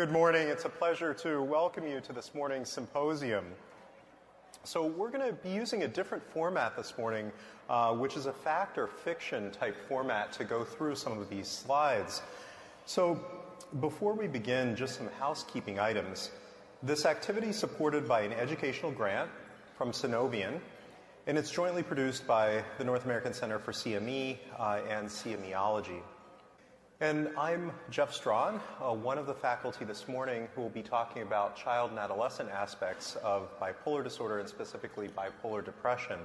Good morning. It's a pleasure to welcome you to this morning's symposium. So, we're going to be using a different format this morning, uh, which is a fact or fiction type format to go through some of these slides. So, before we begin, just some housekeeping items. This activity is supported by an educational grant from Sunovion, and it's jointly produced by the North American Center for CME uh, and CMEology. And I'm Jeff Strawn, uh, one of the faculty this morning who will be talking about child and adolescent aspects of bipolar disorder and specifically bipolar depression.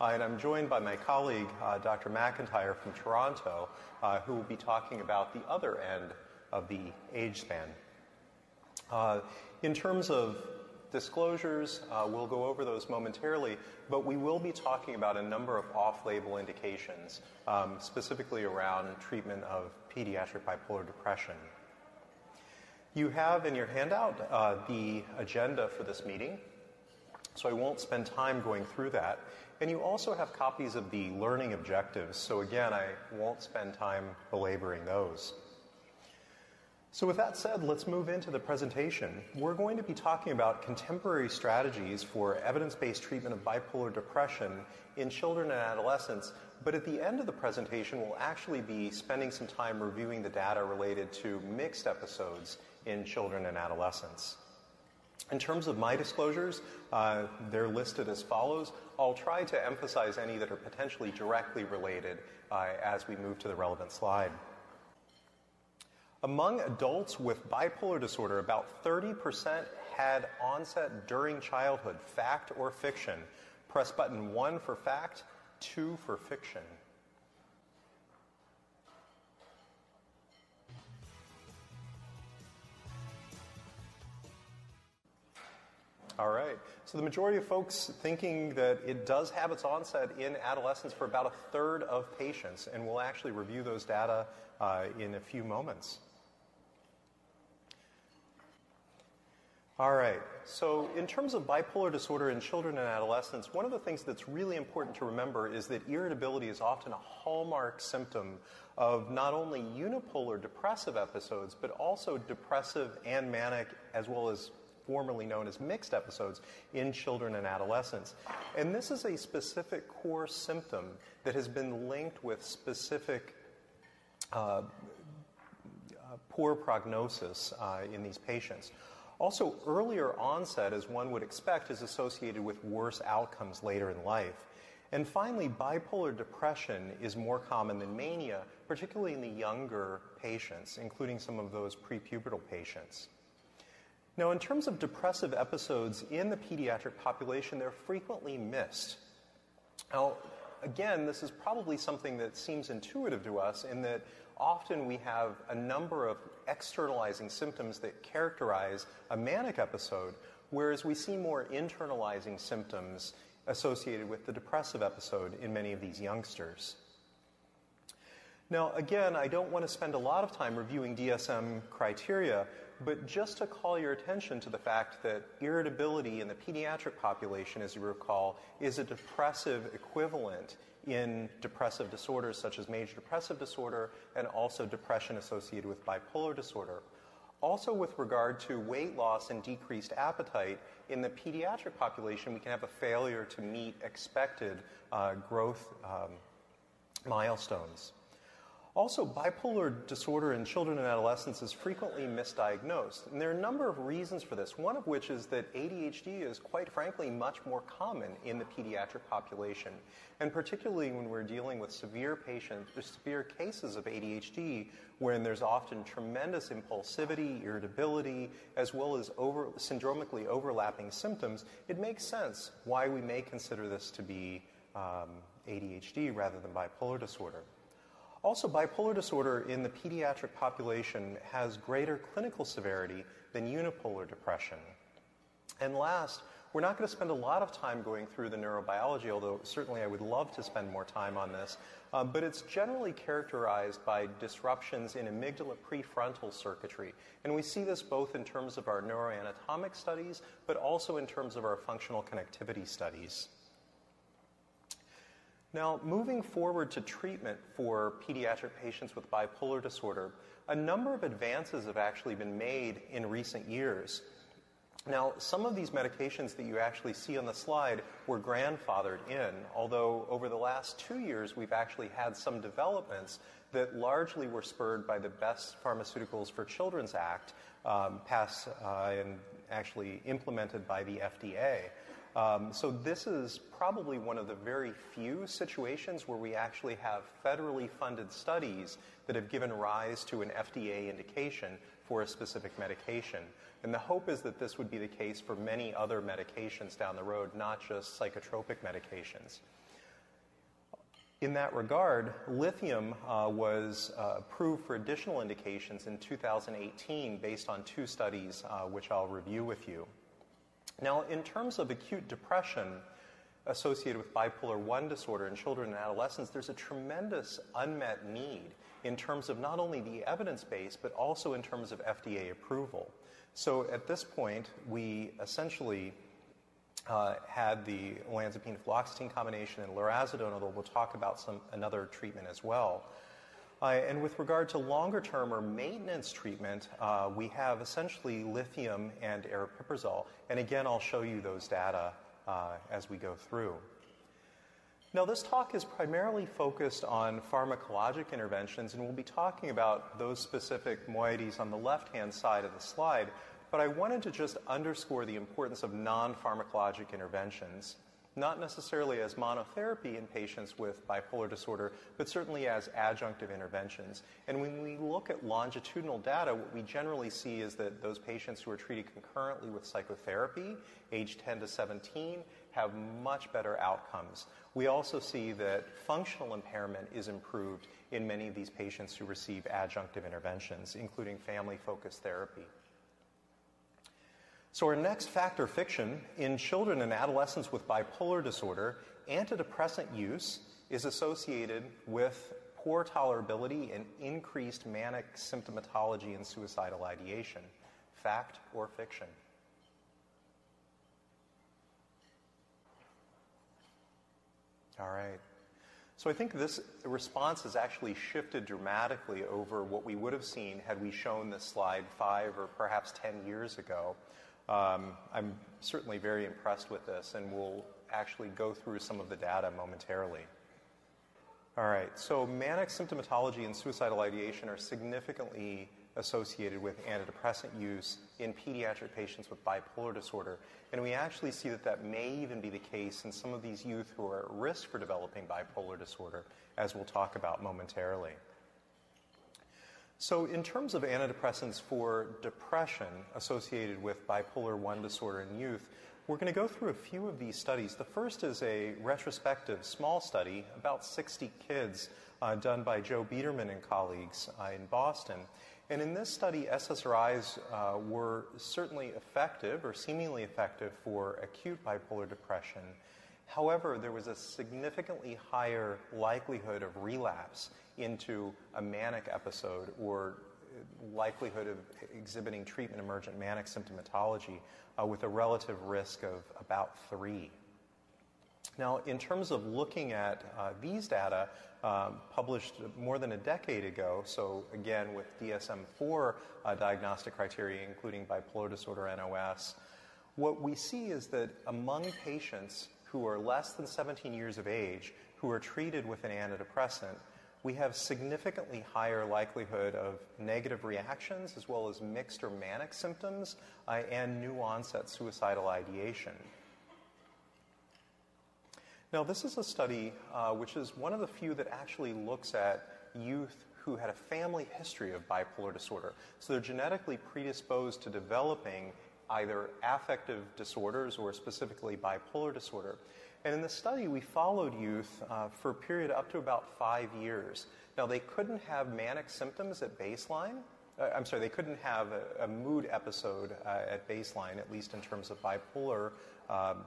Uh, and I'm joined by my colleague, uh, Dr. McIntyre from Toronto, uh, who will be talking about the other end of the age span. Uh, in terms of disclosures. Uh, we'll go over those momentarily, but we will be talking about a number of off label indications, um, specifically around treatment of pediatric bipolar depression. You have in your handout uh, the agenda for this meeting, so I won't spend time going through that. And you also have copies of the learning objectives, so again, I won't spend time belaboring those. So, with that said, let's move into the presentation. We're going to be talking about contemporary strategies for evidence based treatment of bipolar depression in children and adolescents. But at the end of the presentation, we'll actually be spending some time reviewing the data related to mixed episodes in children and adolescents. In terms of my disclosures, uh, they're listed as follows. I'll try to emphasize any that are potentially directly related uh, as we move to the relevant slide. Among adults with bipolar disorder, about 30% had onset during childhood, fact or fiction. Press button 1 for fact, 2 for fiction. All right. So the majority of folks thinking that it does have its onset in adolescence for about a third of patients, and we'll actually review those data uh, in a few moments. All right. So, in terms of bipolar disorder in children and adolescents, one of the things that's really important to remember is that irritability is often a hallmark symptom of not only unipolar depressive episodes, but also depressive and manic, as well as formerly known as mixed episodes in children and adolescents. And this is a specific core symptom that has been linked with specific uh, uh, poor prognosis uh, in these patients. Also, earlier onset, as one would expect, is associated with worse outcomes later in life. And finally, bipolar depression is more common than mania, particularly in the younger patients, including some of those prepubertal patients. Now, in terms of depressive episodes in the pediatric population, they're frequently missed. Now, again, this is probably something that seems intuitive to us in that often we have a number of externalizing symptoms that characterize a manic episode, whereas we see more internalizing symptoms associated with the depressive episode in many of these youngsters. Now, again, I don't want to spend a lot of time reviewing DSM criteria, but just to call your attention to the fact that irritability in the pediatric population, as you recall, is a depressive equivalent in depressive disorders such as major depressive disorder and also depression associated with bipolar disorder. Also, with regard to weight loss and decreased appetite, in the pediatric population, we can have a failure to meet expected uh, growth um, milestones. Also, bipolar disorder in children and adolescents is frequently misdiagnosed. And there are a number of reasons for this, one of which is that ADHD is, quite frankly, much more common in the pediatric population. And particularly when we're dealing with severe patients, there's severe cases of ADHD, when there's often tremendous impulsivity, irritability, as well as over, syndromically overlapping symptoms, it makes sense why we may consider this to be um, ADHD rather than bipolar disorder. Also, bipolar disorder in the pediatric population has greater clinical severity than unipolar depression. And last, we're not going to spend a lot of time going through the neurobiology, although certainly I would love to spend more time on this. Uh, but it's generally characterized by disruptions in amygdala prefrontal circuitry. And we see this both in terms of our neuroanatomic studies, but also in terms of our functional connectivity studies. Now, moving forward to treatment for pediatric patients with bipolar disorder, a number of advances have actually been made in recent years. Now, some of these medications that you actually see on the slide were grandfathered in, although over the last two years we've actually had some developments that largely were spurred by the Best Pharmaceuticals for Children's Act, um, passed uh, and actually implemented by the FDA. Um, so this is probably one of the very few situations where we actually have federally funded studies that have given rise to an FDA indication for a specific medication. And the hope is that this would be the case for many other medications down the road, not just psychotropic medications. In that regard, lithium uh, was uh, approved for additional indications in 2018 based on two studies, uh, which I'll review with you. Now, in terms of acute depression associated with bipolar 1 disorder in children and adolescents, there's a tremendous unmet need in terms of not only the evidence base, but also in terms of FDA approval. So at this point, we essentially uh, had the olanzapine fluoxetine combination and lurasidone, although we'll talk about some another treatment as well. Uh, and with regard to longer term or maintenance treatment, uh, we have essentially lithium and aripiprazole. And again, I'll show you those data uh, as we go through. Now, this talk is primarily focused on pharmacologic interventions, and we'll be talking about those specific moieties on the left hand side of the slide. But I wanted to just underscore the importance of non pharmacologic interventions not necessarily as monotherapy in patients with bipolar disorder, but certainly as adjunctive interventions. And when we look at longitudinal data, what we generally see is that those patients who are treated concurrently with psychotherapy, age 10 to 17, have much better outcomes. We also see that functional impairment is improved in many of these patients who receive adjunctive interventions, including family focused therapy. So, our next fact or fiction in children and adolescents with bipolar disorder, antidepressant use is associated with poor tolerability and increased manic symptomatology and suicidal ideation. Fact or fiction? All right. So I think this response has actually shifted dramatically over what we would have seen had we shown this slide five or perhaps 10 years ago. Um, I'm certainly very impressed with this, and we'll actually go through some of the data momentarily. All right, so manic symptomatology and suicidal ideation are significantly associated with antidepressant use in pediatric patients with bipolar disorder. And we actually see that that may even be the case in some of these youth who are at risk for developing bipolar disorder, as we'll talk about momentarily. So, in terms of antidepressants for depression associated with bipolar 1 disorder in youth, we're going to go through a few of these studies. The first is a retrospective small study, about 60 kids, uh, done by Joe Biederman and colleagues uh, in Boston. And in this study, SSRIs uh, were certainly effective or seemingly effective for acute bipolar depression. However, there was a significantly higher likelihood of relapse into a manic episode or likelihood of exhibiting treatment emergent manic symptomatology uh, with a relative risk of about three. Now, in terms of looking at uh, these data, um, published more than a decade ago, so again with DSM 4 uh, diagnostic criteria, including bipolar disorder NOS, what we see is that among patients who are less than 17 years of age who are treated with an antidepressant, we have significantly higher likelihood of negative reactions as well as mixed or manic symptoms uh, and new onset suicidal ideation. Now, this is a study uh, which is one of the few that actually looks at youth who had a family history of bipolar disorder. So they're genetically predisposed to developing either affective disorders or specifically bipolar disorder. And in the study, we followed youth uh, for a period up to about five years. Now, they couldn't have manic symptoms at baseline. Uh, I'm sorry, they couldn't have a, a mood episode uh, at baseline, at least in terms of bipolar um,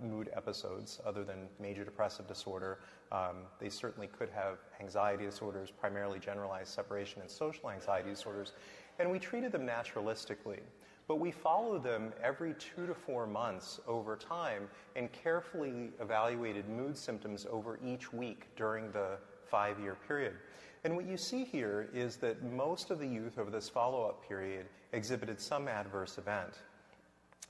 mood episodes, other than major depressive disorder. Um, they certainly could have anxiety disorders, primarily generalized separation and social anxiety disorders. And we treated them naturalistically. But we follow them every two to four months over time and carefully evaluated mood symptoms over each week during the five year period. And what you see here is that most of the youth over this follow up period exhibited some adverse event.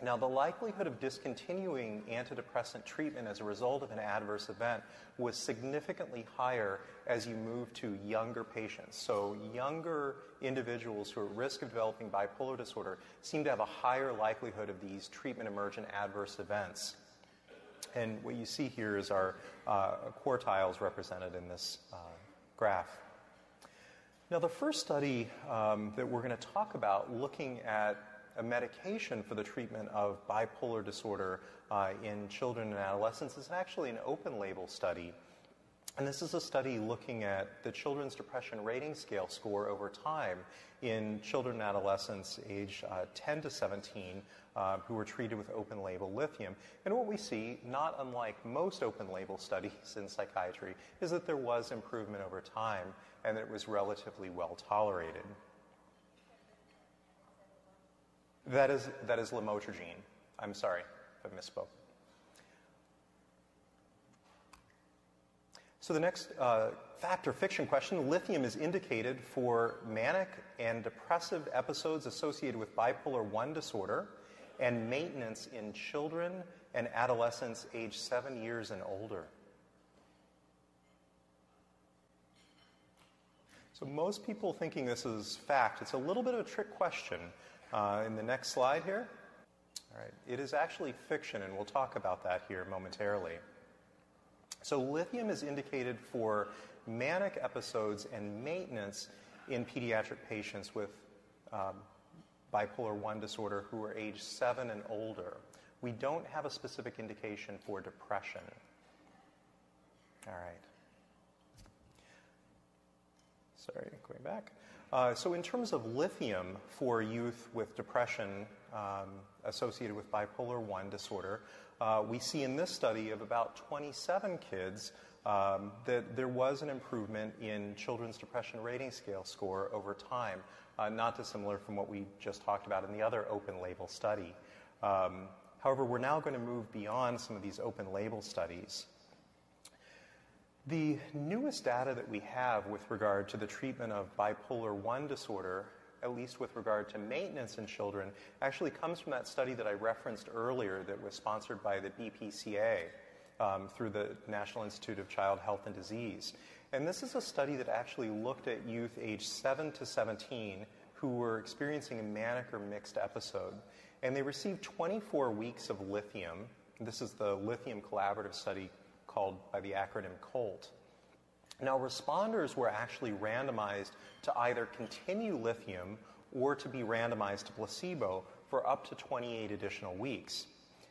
Now, the likelihood of discontinuing antidepressant treatment as a result of an adverse event was significantly higher as you move to younger patients. So, younger individuals who are at risk of developing bipolar disorder seem to have a higher likelihood of these treatment emergent adverse events. And what you see here is our uh, quartiles represented in this uh, graph. Now, the first study um, that we're going to talk about looking at a medication for the treatment of bipolar disorder uh, in children and adolescents is actually an open label study. And this is a study looking at the Children's Depression Rating Scale score over time in children and adolescents age uh, 10 to 17 uh, who were treated with open label lithium. And what we see, not unlike most open label studies in psychiatry, is that there was improvement over time and that it was relatively well tolerated. That is, that is lamotrigine. I'm sorry if I misspoke. So the next uh, fact or fiction question, lithium is indicated for manic and depressive episodes associated with bipolar 1 disorder and maintenance in children and adolescents aged 7 years and older. So most people thinking this is fact. It's a little bit of a trick question. Uh, in the next slide here, all right, it is actually fiction, and we'll talk about that here momentarily. So, lithium is indicated for manic episodes and maintenance in pediatric patients with um, bipolar 1 disorder who are age 7 and older. We don't have a specific indication for depression. All right. Sorry, going back. Uh, so, in terms of lithium for youth with depression um, associated with bipolar 1 disorder, uh, we see in this study of about 27 kids um, that there was an improvement in children's depression rating scale score over time, uh, not dissimilar from what we just talked about in the other open label study. Um, however, we're now going to move beyond some of these open label studies the newest data that we have with regard to the treatment of bipolar 1 disorder, at least with regard to maintenance in children, actually comes from that study that I referenced earlier that was sponsored by the BPCA um, through the National Institute of Child Health and Disease. And this is a study that actually looked at youth aged 7 to 17 who were experiencing a manic or mixed episode. And they received 24 weeks of lithium. This is the Lithium Collaborative Study called by the acronym COLT. Now, responders were actually randomized to either continue lithium or to be randomized to placebo for up to 28 additional weeks.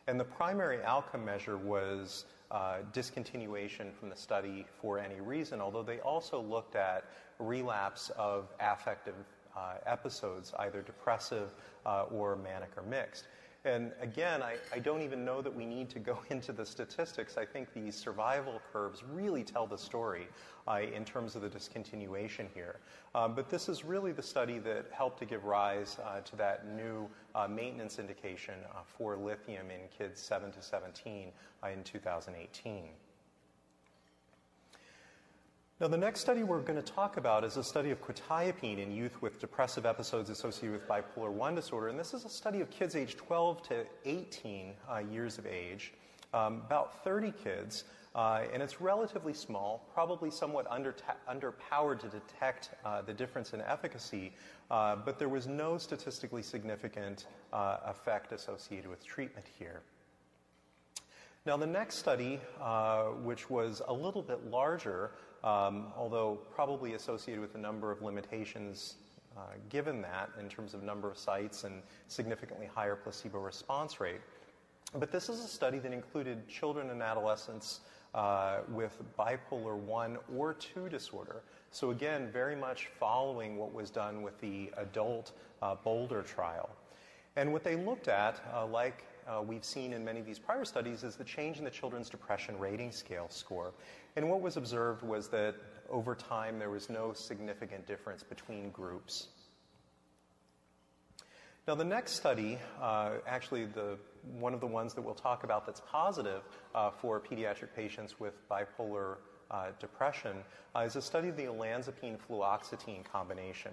And the primary outcome measure was uh, discontinuation from the study for any reason, although they also looked at relapse of affective uh, episodes, either depressive uh, or manic or mixed. And again, I, I, don't even know that we need to go into the statistics. I think these survival curves really tell the story uh, in terms of the discontinuation here. Um, but this is really the study that helped to give rise uh, to that new uh, maintenance indication uh, for lithium in kids 7 to 17 uh, in 2018. Now, the next study we're going to talk about is a study of quetiapine in youth with depressive episodes associated with bipolar 1 disorder. And this is a study of kids aged 12 to 18 uh, years of age, um, about 30 kids. Uh, and it's relatively small, probably somewhat under underpowered to detect uh, the difference in efficacy, uh, but there was no statistically significant uh, effect associated with treatment here. Now, the next study, uh, which was a little bit larger, um, although probably associated with a number of limitations uh, given that in terms of number of sites and significantly higher placebo response rate. But this is a study that included children and adolescents uh, with bipolar 1 or 2 disorder. So, again, very much following what was done with the adult uh, BOLDER trial. And what they looked at, uh, like uh, we've seen in many of these prior studies is the change in the children's depression rating scale score. And what was observed was that over time there was no significant difference between groups. Now, the next study, uh, actually, the, one of the ones that we'll talk about that's positive uh, for pediatric patients with bipolar uh, depression, uh, is a study of the olanzapine fluoxetine combination.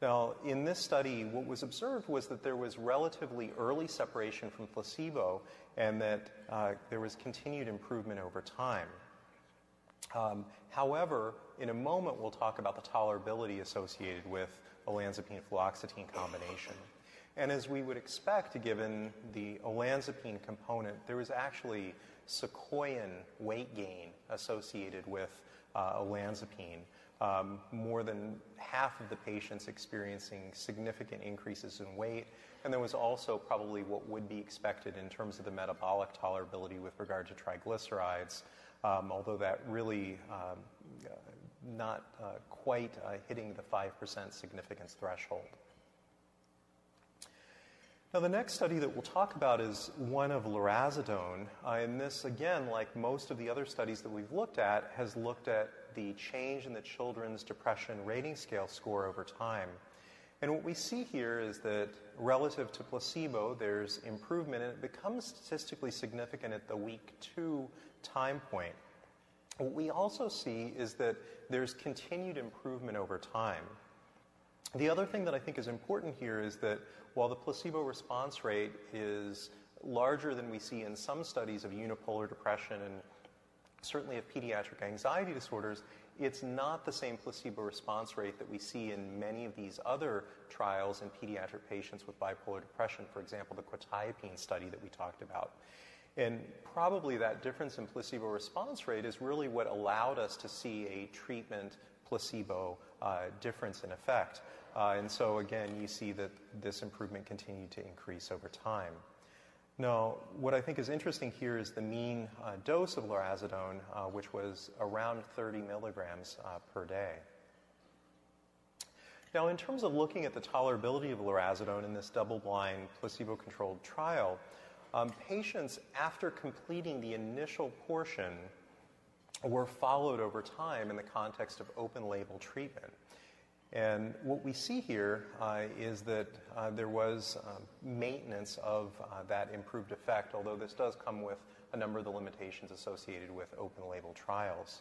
Now, in this study, what was observed was that there was relatively early separation from placebo and that uh, there was continued improvement over time. Um, however, in a moment, we'll talk about the tolerability associated with olanzapine fluoxetine combination. And as we would expect, given the olanzapine component, there was actually sequoian weight gain associated with uh, olanzapine. Um, more than half of the patients experiencing significant increases in weight. And there was also probably what would be expected in terms of the metabolic tolerability with regard to triglycerides, um, although that really um, not uh, quite uh, hitting the 5% significance threshold. Now, the next study that we'll talk about is one of lurasidone. Uh, and this, again, like most of the other studies that we've looked at, has looked at the change in the children's depression rating scale score over time. And what we see here is that relative to placebo, there's improvement, and it becomes statistically significant at the week two time point. What we also see is that there's continued improvement over time. The other thing that I think is important here is that while the placebo response rate is larger than we see in some studies of unipolar depression and certainly of pediatric anxiety disorders, it's not the same placebo response rate that we see in many of these other trials in pediatric patients with bipolar depression, for example, the quetiapine study that we talked about. And probably that difference in placebo response rate is really what allowed us to see a treatment placebo difference in effect. Uh, and so, again, you see that this improvement continued to increase over time. Now, what I think is interesting here is the mean uh, dose of lurasidone, uh, which was around 30 milligrams uh, per day. Now, in terms of looking at the tolerability of lurasidone in this double blind, placebo controlled trial, um, patients, after completing the initial portion, were followed over time in the context of open label treatment. And what we see here uh, is that uh, there was um, maintenance of uh, that improved effect, although this does come with a number of the limitations associated with open label trials.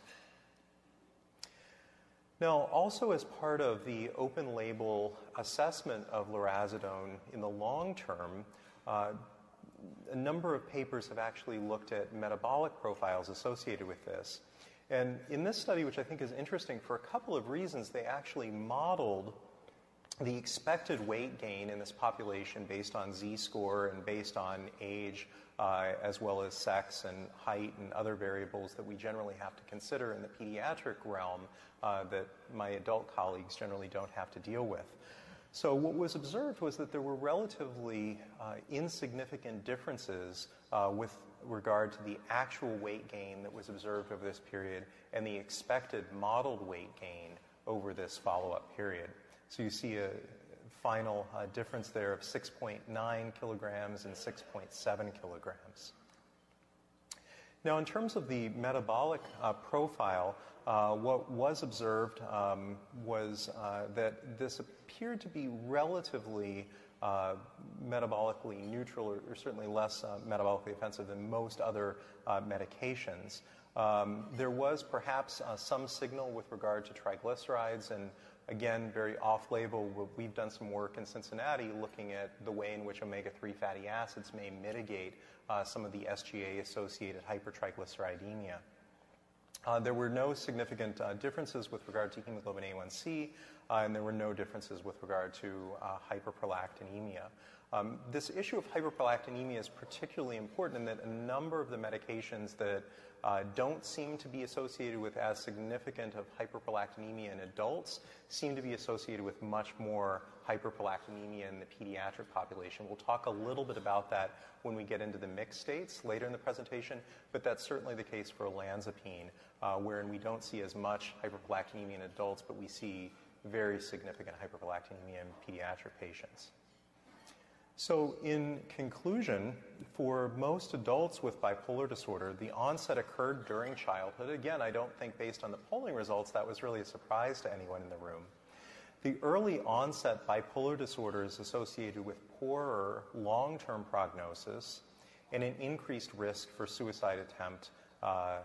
Now, also as part of the open label assessment of lurasidone in the long term, uh, a number of papers have actually looked at metabolic profiles associated with this. And in this study, which I think is interesting for a couple of reasons, they actually modeled the expected weight gain in this population based on Z score and based on age, uh, as well as sex and height and other variables that we generally have to consider in the pediatric realm uh, that my adult colleagues generally don't have to deal with. So, what was observed was that there were relatively uh, insignificant differences uh, with regard to the actual weight gain that was observed over this period and the expected modeled weight gain over this follow up period. So you see a final uh, difference there of 6.9 kilograms and 6.7 kilograms. Now, in terms of the metabolic uh, profile, uh, what was observed um, was uh, that this appeared to be relatively uh, metabolically neutral or, or certainly less uh, metabolically offensive than most other uh, medications. Um, there was perhaps uh, some signal with regard to triglycerides, and again, very off label. We've done some work in Cincinnati looking at the way in which omega 3 fatty acids may mitigate uh, some of the SGA associated hypertriglyceridemia. Uh, there were no significant uh, differences with regard to hemoglobin A1C, uh, and there were no differences with regard to uh, hyperprolactinemia. Um, this issue of hyperprolactinemia is particularly important in that a number of the medications that uh, don't seem to be associated with as significant of hyperprolactinemia in adults seem to be associated with much more hyperprolactinemia in the pediatric population. We'll talk a little bit about that when we get into the mixed states later in the presentation, but that's certainly the case for olanzapine, wherein we don't see as much hyperprolactinemia in adults, but we see very significant hyperprolactinemia in pediatric patients. So, in conclusion, for most adults with bipolar disorder, the onset occurred during childhood. Again, I don't think based on the polling results that was really a surprise to anyone in the room. The early onset bipolar disorder is associated with poorer long term prognosis and an increased risk for suicide attempt. Uh,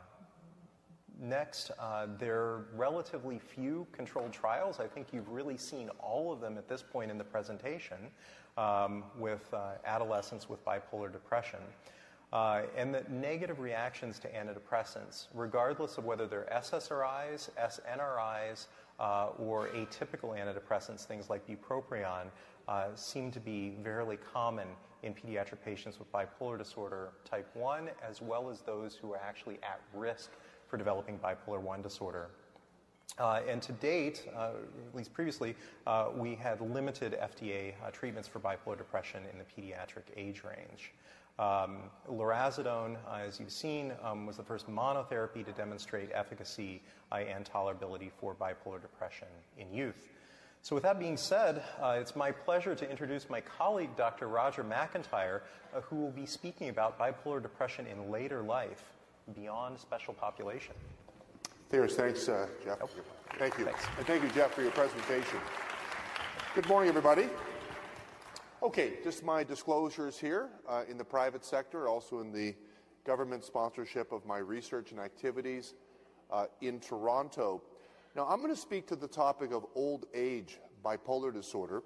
next, uh, there are relatively few controlled trials. I think you've really seen all of them at this point in the presentation um, with uh, adolescents with bipolar depression. Uh, and that negative reactions to antidepressants, regardless of whether they're SSRIs, SNRIs, or atypical antidepressants, things like bupropion, seem to be fairly common in pediatric patients with bipolar disorder type 1, as well as those who are actually at risk for developing bipolar 1 disorder. Uh, and to date, uh, at least previously, uh, we had limited FDA uh, treatments for bipolar depression in the pediatric age range. Um, lurasidone, uh, as you've seen, um, was the first monotherapy to demonstrate efficacy uh, and tolerability for bipolar depression in youth. So, with that being said, it's my pleasure to introduce my colleague, Dr. Roger McIntyre, who will be speaking about bipolar depression in later life beyond special population. There's, thanks, uh, Jeff. Nope. Thank you. Thanks. And thank you, Jeff, for your presentation. Good morning, everybody. Okay, just my disclosures here uh, in the private sector, also in the government sponsorship of my research and activities uh, in Toronto. Now, I'm going to speak to the topic of old age bipolar disorder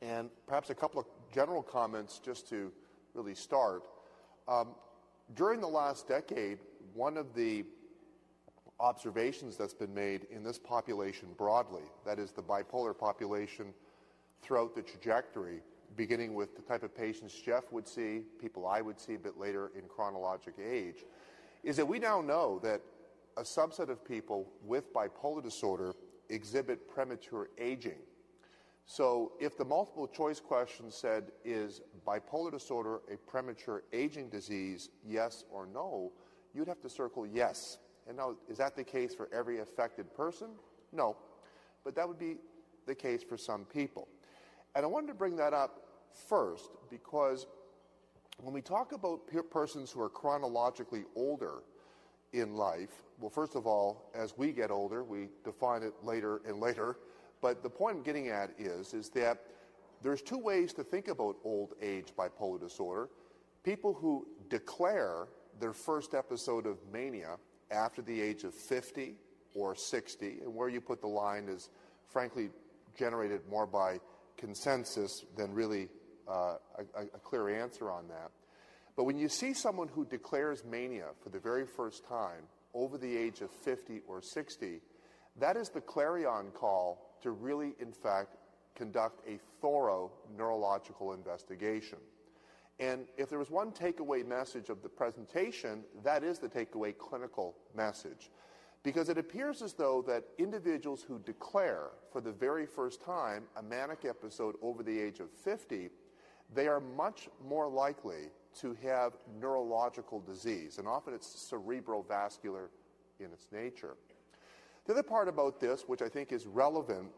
and perhaps a couple of general comments just to really start. Um, during the last decade, one of the observations that's been made in this population broadly, that is, the bipolar population throughout the trajectory, beginning with the type of patients Jeff would see, people I would see a bit later in chronologic age, is that we now know that a subset of people with bipolar disorder exhibit premature aging. So, if the multiple choice question said, is bipolar disorder a premature aging disease, yes or no, you'd have to circle yes. And now, is that the case for every affected person? No. But that would be the case for some people. And I wanted to bring that up first because when we talk about persons who are chronologically older, in life. Well, first of all, as we get older, we define it later and later. But the point I'm getting at is, is that there's two ways to think about old age bipolar disorder. People who declare their first episode of mania after the age of 50 or 60, and where you put the line is frankly generated more by consensus than really uh, a, a clear answer on that. But when you see someone who declares mania for the very first time over the age of 50 or 60, that is the clarion call to really, in fact, conduct a thorough neurological investigation. And if there was one takeaway message of the presentation, that is the takeaway clinical message. Because it appears as though that individuals who declare for the very first time a manic episode over the age of 50, they are much more likely to have neurological disease, and often it's cerebrovascular in its nature. The other part about this, which I think is relevant,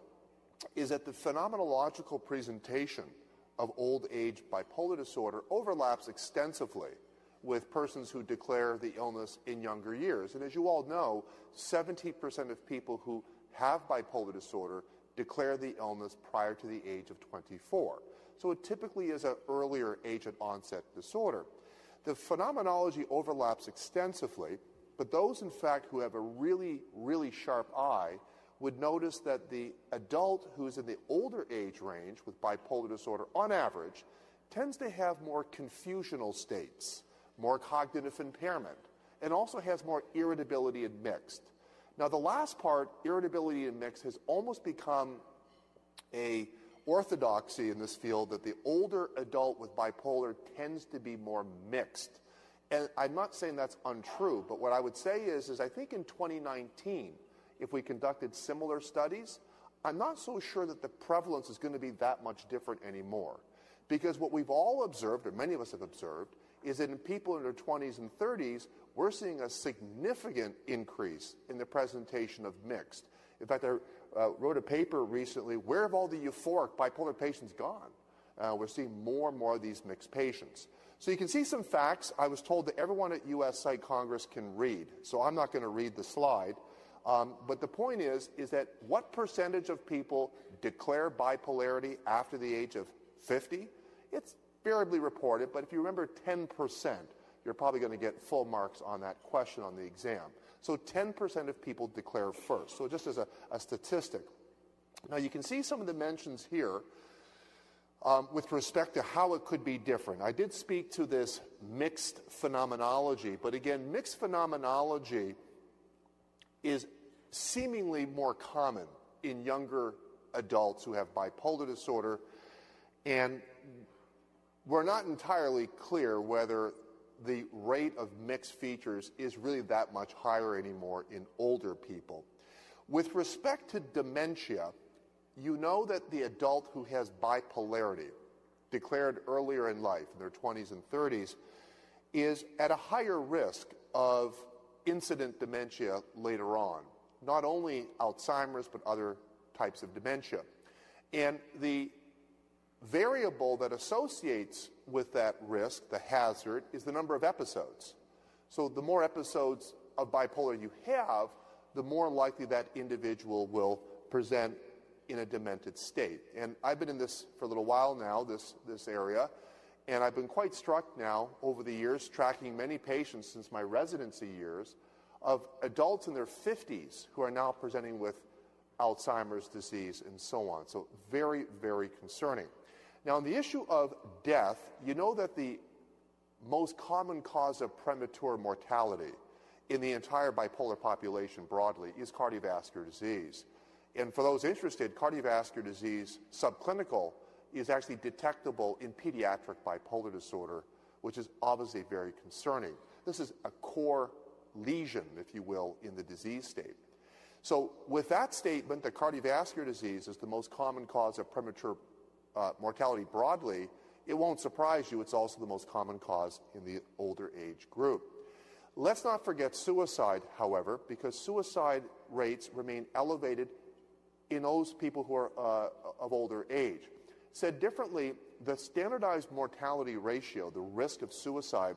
is that the phenomenological presentation of old age bipolar disorder overlaps extensively with persons who declare the illness in younger years. And as you all know, 70% of people who have bipolar disorder declare the illness prior to the age of 24. So it typically is an earlier agent onset disorder. The phenomenology overlaps extensively, but those, in fact, who have a really, really sharp eye would notice that the adult who is in the older age range with bipolar disorder, on average, tends to have more confusional states, more cognitive impairment, and also has more irritability and mixed. Now, the last part, irritability and mixed, has almost become a orthodoxy in this field that the older adult with bipolar tends to be more mixed. And I'm not saying that's untrue, but what I would say is, is I think in 2019, if we conducted similar studies, I'm not so sure that the prevalence is going to be that much different anymore. Because what we've all observed, or many of us have observed, is that in people in their 20s and 30s, we're seeing a significant increase in the presentation of mixed. In fact, I uh, wrote a paper recently where have all the euphoric bipolar patients gone? Uh, we're seeing more and more of these mixed patients. So you can see some facts. I was told that everyone at U.S. Psych Congress can read, so I'm not going to read the slide. Um, but the point is, is that what percentage of people declare bipolarity after the age of 50, it's variably reported, but if you remember 10%, you're probably going to get full marks on that question on the exam. So 10% of people declare first. So just as a, a statistic. Now you can see some of the mentions here um, with respect to how it could be different. I did speak to this mixed phenomenology, but again, mixed phenomenology is seemingly more common in younger adults who have bipolar disorder, and we're not entirely clear whether the rate of mixed features is really that much higher anymore in older people. With respect to dementia, you know that the adult who has bipolarity, declared earlier in life, in their 20s and 30s, is at a higher risk of incident dementia later on. Not only Alzheimer's, but other types of dementia. And the variable that associates with that risk, the hazard, is the number of episodes. So the more episodes of bipolar you have, the more likely that individual will present in a demented state. And I've been in this for a little while now, this, this area, and I've been quite struck now over the years, tracking many patients since my residency years, of adults in their 50s who are now presenting with Alzheimer's disease and so on. So, very, very concerning. Now, on the issue of death, you know that the most common cause of premature mortality in the entire bipolar population broadly is cardiovascular disease. And for those interested, cardiovascular disease subclinical is actually detectable in pediatric bipolar disorder, which is obviously very concerning. This is a core lesion, if you will, in the disease state. So, with that statement that cardiovascular disease is the most common cause of premature uh, mortality broadly, it won't surprise you it's also the most common cause in the older age group. Let's not forget suicide, however, because suicide rates remain elevated in those people who are uh, of older age. Said differently, the standardized mortality ratio, the risk of suicide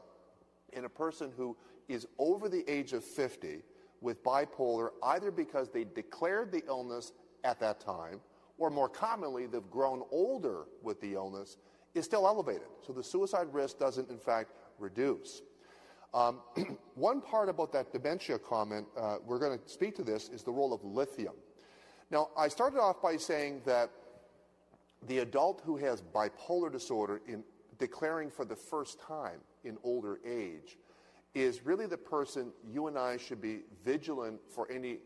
in a person who is over the age of 50 with bipolar, either because they declared the illness at that time or more commonly, they've grown older with the illness, is still elevated. So the suicide risk doesn't, in fact, reduce. Um, one part about that dementia comment, uh, we're going to speak to this, is the role of lithium. Now, I started off by saying that the adult who has bipolar disorder in declaring for the first time in older age is really the person you and I should be vigilant for any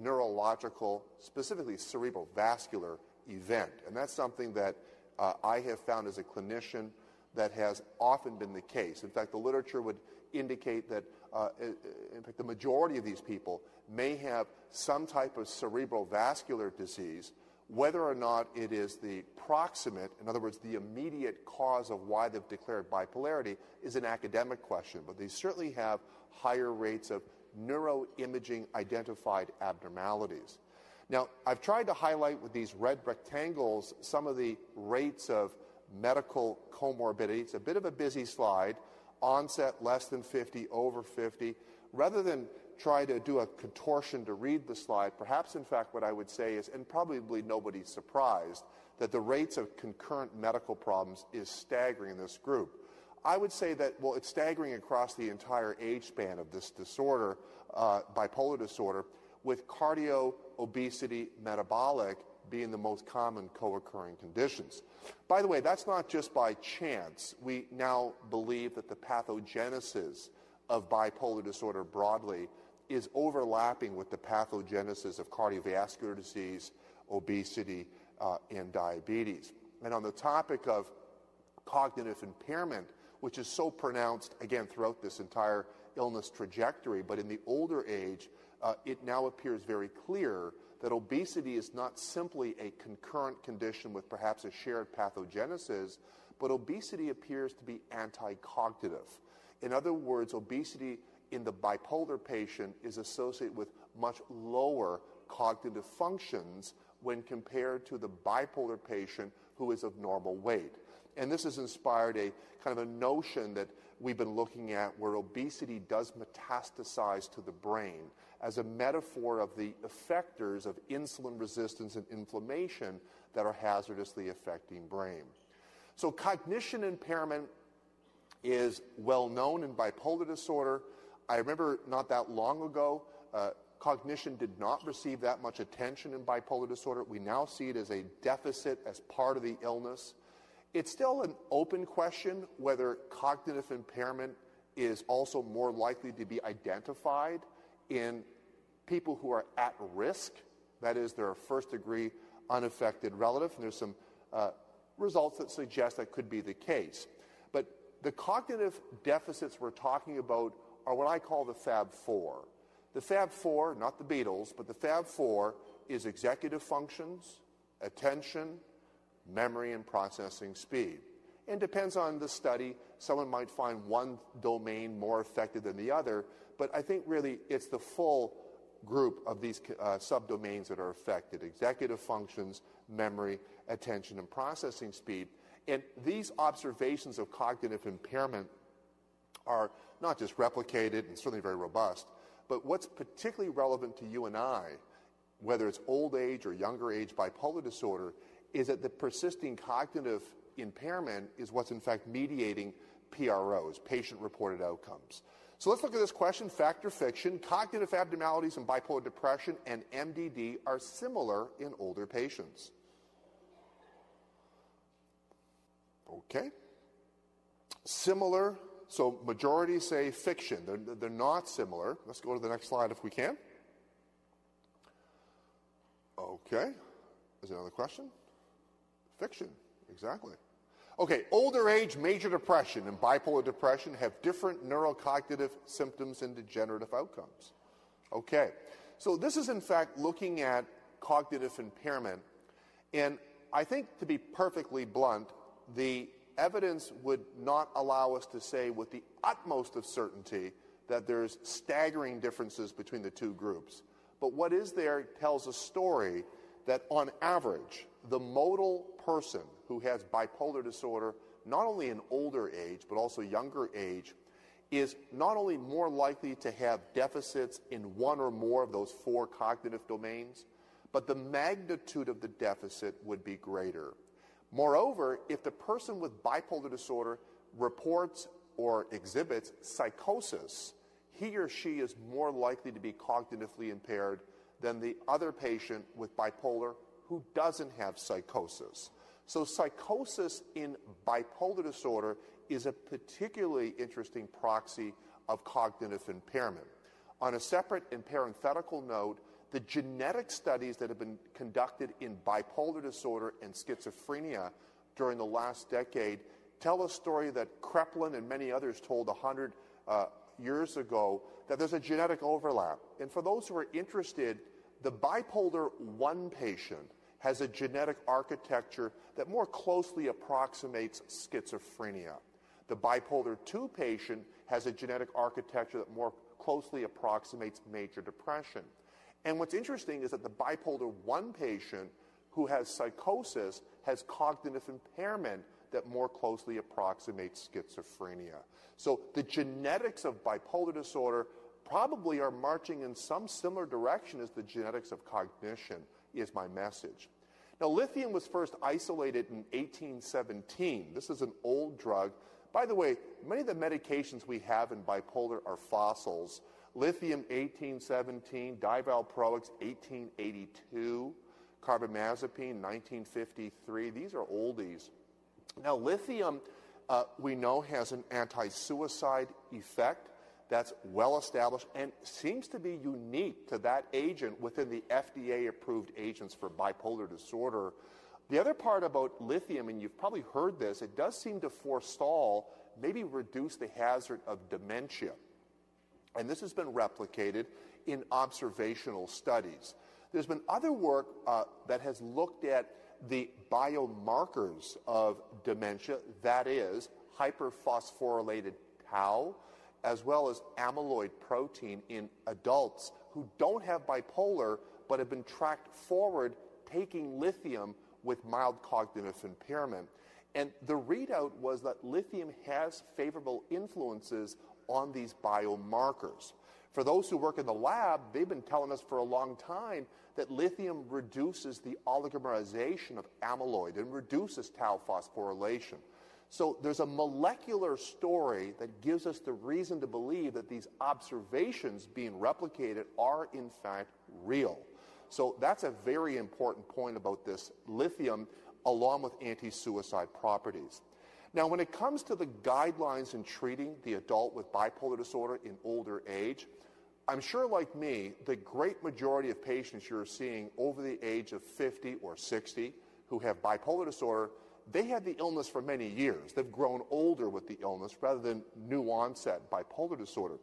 neurological, specifically cerebral vascular event. And that's something that uh, I have found as a clinician that has often been the case. In fact, the literature would indicate that, uh, in fact, the majority of these people may have some type of cerebral vascular disease. Whether or not it is the proximate, in other words, the immediate cause of why they've declared bipolarity, is an academic question. But they certainly have higher rates of neuroimaging identified abnormalities. Now, I've tried to highlight with these red rectangles some of the rates of medical comorbidity. It's a bit of a busy slide. Onset less than 50, over 50. Rather than try to do a contortion to read the slide, perhaps in fact what I would say is, and probably nobody's surprised, that the rates of concurrent medical problems is staggering in this group. I would say that, well, it's staggering across the entire age span of this disorder, uh, bipolar disorder, with cardio, obesity, metabolic being the most common co-occurring conditions. By the way, that's not just by chance. We now believe that the pathogenesis of bipolar disorder broadly is overlapping with the pathogenesis of cardiovascular disease, obesity, uh, and diabetes. And on the topic of cognitive impairment, which is so pronounced, again, throughout this entire illness trajectory. But in the older age, uh, it now appears very clear that obesity is not simply a concurrent condition with perhaps a shared pathogenesis, but obesity appears to be anti cognitive. In other words, obesity in the bipolar patient is associated with much lower cognitive functions when compared to the bipolar patient who is of normal weight. And this has inspired a kind of a notion that we've been looking at where obesity does metastasize to the brain as a metaphor of the effectors of insulin resistance and inflammation that are hazardously affecting brain. So cognition impairment is well known in bipolar disorder. I remember not that long ago, uh, cognition did not receive that much attention in bipolar disorder. We now see it as a deficit as part of the illness. It's still an open question whether cognitive impairment is also more likely to be identified in people who are at risk, that is, they're first degree unaffected relative, and there's some uh, results that suggest that could be the case. But the cognitive deficits we're talking about are what I call the Fab Four. The Fab Four, not the Beatles, but the Fab Four is executive functions, attention, memory and processing speed. And depends on the study. Someone might find one domain more affected than the other, but I think really it's the full group of these uh, subdomains that are affected executive functions, memory, attention, and processing speed. And these observations of cognitive impairment are not just replicated and certainly very robust, but what's particularly relevant to you and I, whether it's old age or younger age bipolar disorder, is that the persisting cognitive impairment is what's in fact mediating PROs, patient reported outcomes. So let's look at this question fact or fiction. Cognitive abnormalities in bipolar depression and MDD are similar in older patients. Okay. Similar, so majority say fiction. They're, they're not similar. Let's go to the next slide if we can. Okay. Is there another question? Fiction, exactly. Okay, older age, major depression, and bipolar depression have different neurocognitive symptoms and degenerative outcomes. Okay, so this is in fact looking at cognitive impairment, and I think to be perfectly blunt, the evidence would not allow us to say with the utmost of certainty that there's staggering differences between the two groups. But what is there tells a story that on average, the modal person who has bipolar disorder, not only in older age, but also younger age, is not only more likely to have deficits in one or more of those four cognitive domains, but the magnitude of the deficit would be greater. Moreover, if the person with bipolar disorder reports or exhibits psychosis, he or she is more likely to be cognitively impaired than the other patient with bipolar who doesn't have psychosis. So, psychosis in bipolar disorder is a particularly interesting proxy of cognitive impairment. On a separate and parenthetical note, the genetic studies that have been conducted in bipolar disorder and schizophrenia during the last decade tell a story that Kraepelin and many others told 100 uh, years ago that there's a genetic overlap. And for those who are interested, the bipolar 1 patient has a genetic architecture that more closely approximates schizophrenia. The bipolar 2 patient has a genetic architecture that more closely approximates major depression. And what's interesting is that the bipolar 1 patient who has psychosis has cognitive impairment that more closely approximates schizophrenia. So the genetics of bipolar disorder probably are marching in some similar direction as the genetics of cognition, is my message. Now, lithium was first isolated in 1817. This is an old drug. By the way, many of the medications we have in bipolar are fossils. Lithium, 1817, divalproex, 1882, carbamazepine, 1953. These are oldies. Now, lithium, uh, we know, has an anti suicide effect that's well established and seems to be unique to that agent within the FDA approved agents for bipolar disorder. The other part about lithium, and you've probably heard this, it does seem to forestall, maybe reduce the hazard of dementia. And this has been replicated in observational studies. There's been other work uh, that has looked at the biomarkers of dementia, that is, hyperphosphorylated tau, as well as amyloid protein in adults who don't have bipolar but have been tracked forward taking lithium with mild cognitive impairment. And the readout was that lithium has favorable influences on these biomarkers. For those who work in the lab, they've been telling us for a long time that lithium reduces the oligomerization of amyloid and reduces tau phosphorylation. So there's a molecular story that gives us the reason to believe that these observations being replicated are in fact real. So that's a very important point about this lithium along with anti-suicide properties. Now, when it comes to the guidelines in treating the adult with bipolar disorder in older age, I'm sure, like me, the great majority of patients you're seeing over the age of 50 or 60 who have bipolar disorder, they had the illness for many years. They've grown older with the illness rather than new onset bipolar disorder.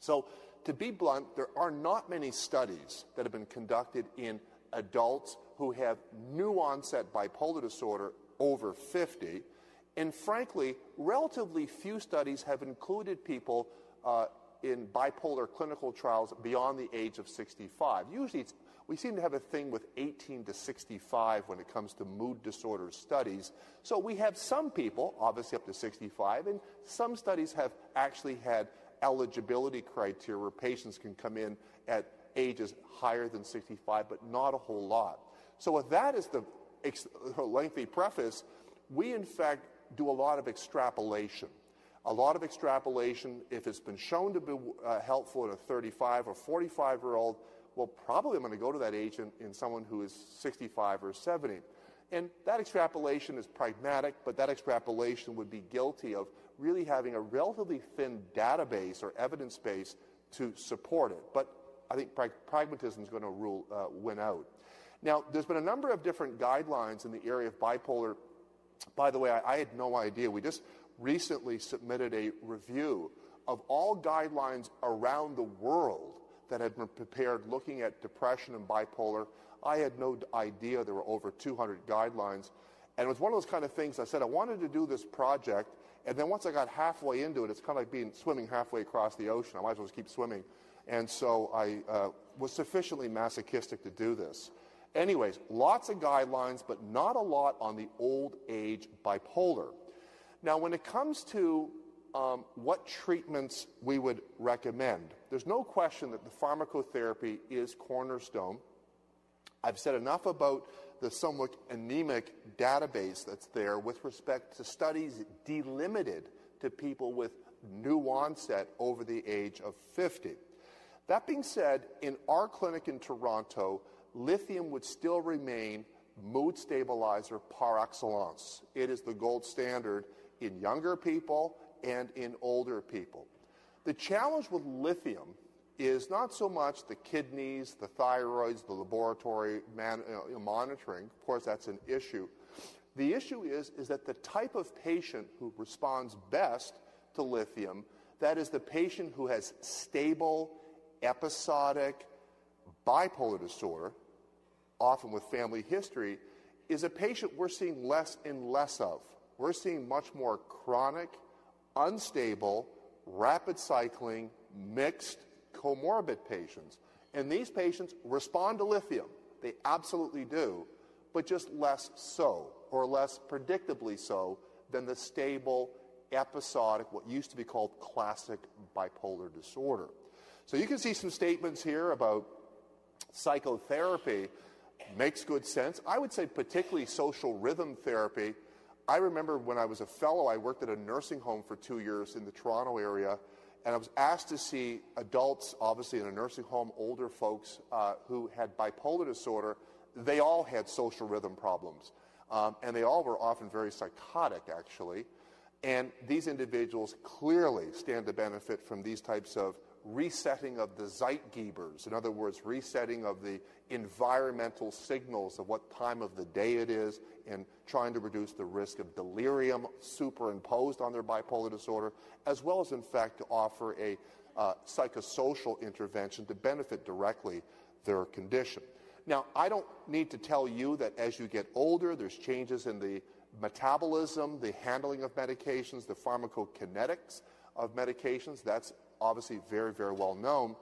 So, to be blunt, there are not many studies that have been conducted in adults who have new onset bipolar disorder over 50. And frankly, relatively few studies have included people uh, in bipolar clinical trials beyond the age of 65. Usually, we seem to have a thing with 18 to 65 when it comes to mood disorder studies. So we have some people, obviously up to 65, and some studies have actually had eligibility criteria where patients can come in at ages higher than 65, but not a whole lot. So, with that as the lengthy preface, we in fact do a lot of extrapolation a lot of extrapolation. If it's been shown to be uh, helpful in a 35 or 45 year old, well, probably I'm going to go to that age in, in someone who is 65 or 70. And that extrapolation is pragmatic, but that extrapolation would be guilty of really having a relatively thin database or evidence base to support it. But I think pragmatism is going to rule, uh, win out. Now, there's been a number of different guidelines in the area of bipolar. By the way, I, I had no idea. We just recently submitted a review of all guidelines around the world that had been prepared looking at depression and bipolar. I had no idea there were over 200 guidelines. And it was one of those kind of things I said I wanted to do this project, and then once I got halfway into it, it's kind of like being swimming halfway across the ocean. I might as well just keep swimming. And so I uh, was sufficiently masochistic to do this. Anyways, lots of guidelines, but not a lot on the old age bipolar. Now, when it comes to um, what treatments we would recommend, there's no question that the pharmacotherapy is cornerstone. I've said enough about the somewhat anemic database that's there with respect to studies delimited to people with new onset over the age of 50. That being said, in our clinic in Toronto, lithium would still remain mood stabilizer par excellence. It is the gold standard in younger people and in older people. The challenge with lithium is not so much the kidneys, the thyroids, the laboratory man, uh, monitoring. Of course, that's an issue. The issue is, is that the type of patient who responds best to lithium, that is the patient who has stable, episodic bipolar disorder, often with family history, is a patient we're seeing less and less of we're seeing much more chronic, unstable, rapid cycling, mixed, comorbid patients. And these patients respond to lithium. They absolutely do, but just less so, or less predictably so, than the stable, episodic, what used to be called classic bipolar disorder. So you can see some statements here about psychotherapy. Makes good sense. I would say, particularly social rhythm therapy I remember when I was a fellow, I worked at a nursing home for two years in the Toronto area, and I was asked to see adults, obviously in a nursing home, older folks uh, who had bipolar disorder. They all had social rhythm problems, um, and they all were often very psychotic, actually. And these individuals clearly stand to benefit from these types of resetting of the Zeitgebers, in other words, resetting of the environmental signals of what time of the day it is, and trying to reduce the risk of delirium superimposed on their bipolar disorder, as well as, in fact, to offer a uh, psychosocial intervention to benefit directly their condition. Now, I don't need to tell you that as you get older, there's changes in the metabolism, the handling of medications, the pharmacokinetics of medications. That's obviously very, very well known.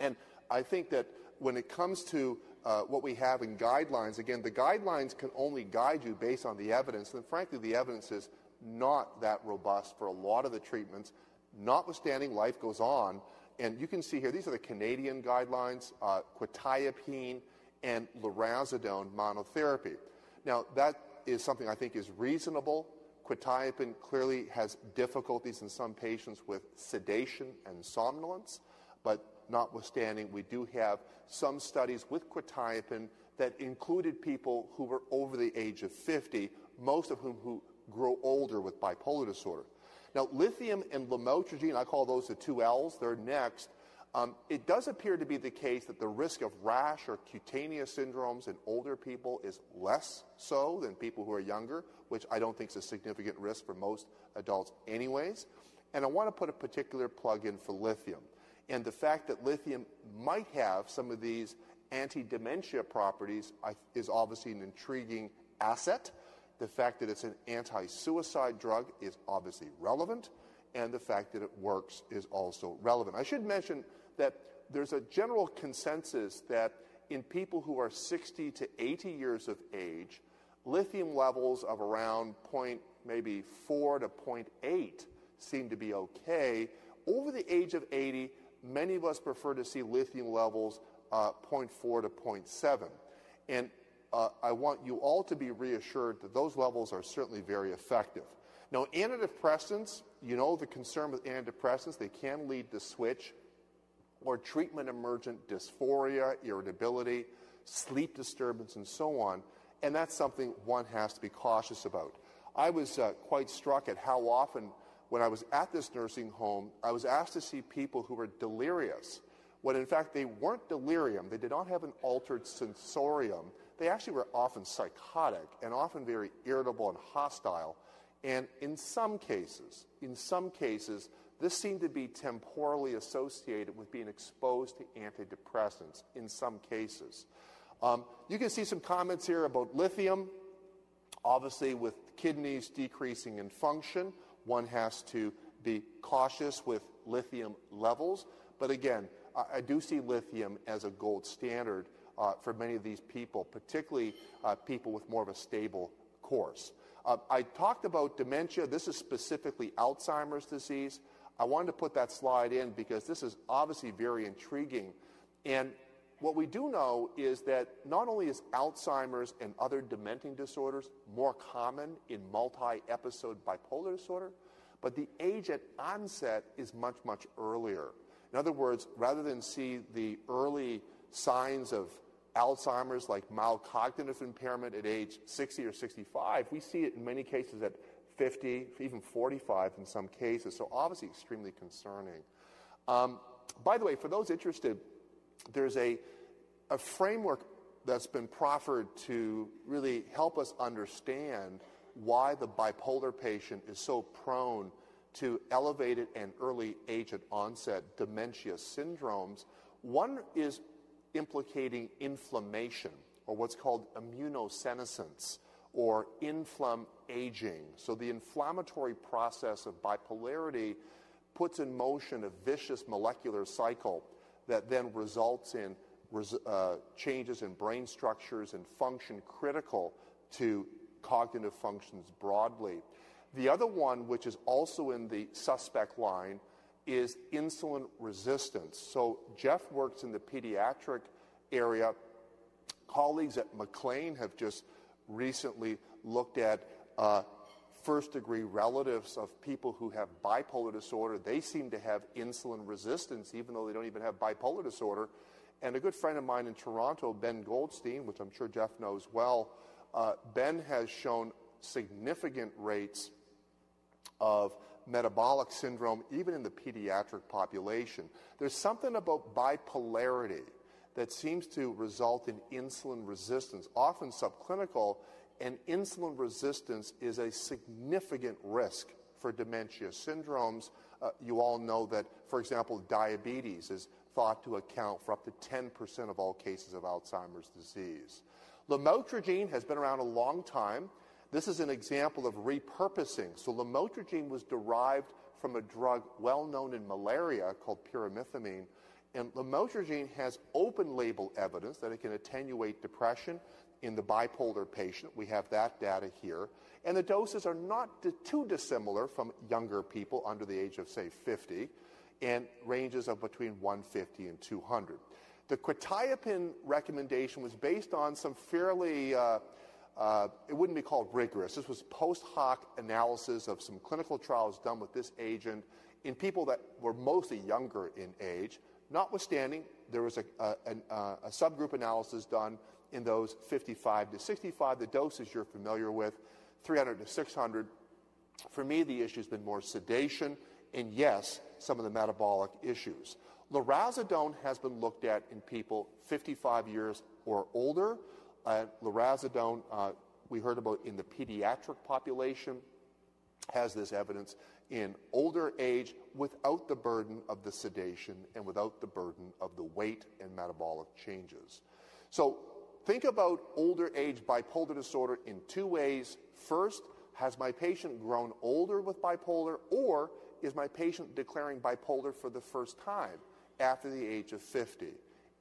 And I think that when it comes to uh, what we have in guidelines, again, the guidelines can only guide you based on the evidence, and frankly, the evidence is not that robust for a lot of the treatments, notwithstanding life goes on. And you can see here, these are the Canadian guidelines, uh, quetiapine and lurasidone monotherapy. Now, that is something I think is reasonable. Quetiapine clearly has difficulties in some patients with sedation and somnolence, but notwithstanding, we do have some studies with quetiapine that included people who were over the age of 50, most of whom who grow older with bipolar disorder. Now, lithium and lamotrigine, I call those the two L's, they're next. Um, it does appear to be the case that the risk of rash or cutaneous syndromes in older people is less so than people who are younger, which I don't think is a significant risk for most adults, anyways. And I want to put a particular plug in for lithium. And the fact that lithium might have some of these anti dementia properties is obviously an intriguing asset. The fact that it's an anti suicide drug is obviously relevant, and the fact that it works is also relevant. I should mention that there's a general consensus that in people who are 60 to 80 years of age, lithium levels of around point maybe 4 to 0.8 seem to be okay. Over the age of 80, many of us prefer to see lithium levels uh, 0.4 to 0.7. And uh, I want you all to be reassured that those levels are certainly very effective. Now, antidepressants, you know the concern with antidepressants, they can lead to switch or treatment emergent dysphoria, irritability, sleep disturbance, and so on. And that's something one has to be cautious about. I was uh, quite struck at how often, when I was at this nursing home, I was asked to see people who were delirious, when in fact they weren't delirium. They did not have an altered sensorium. They actually were often psychotic and often very irritable and hostile. And in some cases, in some cases, this seemed to be temporally associated with being exposed to antidepressants in some cases. Um, you can see some comments here about lithium. Obviously, with kidneys decreasing in function, one has to be cautious with lithium levels. But again, I, I do see lithium as a gold standard uh, for many of these people, particularly uh, people with more of a stable course. Uh, I talked about dementia. This is specifically Alzheimer's disease. I wanted to put that slide in because this is obviously very intriguing. And what we do know is that not only is Alzheimer's and other dementing disorders more common in multi episode bipolar disorder, but the age at onset is much, much earlier. In other words, rather than see the early signs of Alzheimer's, like mild cognitive impairment at age 60 or 65, we see it in many cases at 50, even 45 in some cases. So, obviously, extremely concerning. Um, by the way, for those interested, there's a, a framework that's been proffered to really help us understand why the bipolar patient is so prone to elevated and early age at onset dementia syndromes. One is implicating inflammation, or what's called immunosenescence, or inflam aging. So the inflammatory process of bipolarity puts in motion a vicious molecular cycle that then results in uh, changes in brain structures and function critical to cognitive functions broadly. The other one, which is also in the suspect line, is insulin resistance. So Jeff works in the pediatric area. Colleagues at McLean have just recently looked at uh, first degree relatives of people who have bipolar disorder. They seem to have insulin resistance, even though they don't even have bipolar disorder. And a good friend of mine in Toronto, Ben Goldstein, which I'm sure Jeff knows well, uh, Ben has shown significant rates of metabolic syndrome, even in the pediatric population. There's something about bipolarity that seems to result in insulin resistance, often subclinical, and insulin resistance is a significant risk for dementia syndromes. Uh, you all know that, for example, diabetes is thought to account for up to 10% of all cases of Alzheimer's disease. Lamotrigine has been around a long time. This is an example of repurposing. So, lamotrigine was derived from a drug well known in malaria called pyrimethamine. And lamotrigine has open label evidence that it can attenuate depression in the bipolar patient. We have that data here. And the doses are not too dissimilar from younger people under the age of, say, 50, and ranges of between 150 and 200. The quetiapine recommendation was based on some fairly, uh, uh, it wouldn't be called rigorous. This was post hoc analysis of some clinical trials done with this agent in people that were mostly younger in age. Notwithstanding, there was a, a, a, a subgroup analysis done in those 55 to 65, the doses you're familiar with, 300 to 600. For me, the issue has been more sedation and, yes, some of the metabolic issues. Lurasidone has been looked at in people 55 years or older. Uh, lurasidone, uh, we heard about in the pediatric population, has this evidence in older age without the burden of the sedation and without the burden of the weight and metabolic changes. So think about older age bipolar disorder in two ways. First, has my patient grown older with bipolar, or is my patient declaring bipolar for the first time after the age of 50?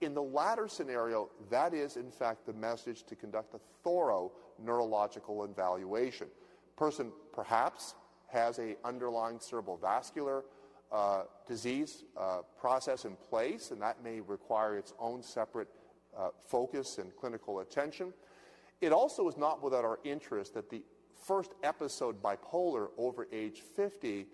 In the latter scenario, that is, in fact, the message to conduct a thorough neurological evaluation. Person perhaps has a underlying cerebral vascular uh, disease uh, process in place, and that may require its own separate uh, focus and clinical attention. It also is not without our interest that the first episode bipolar over age 50,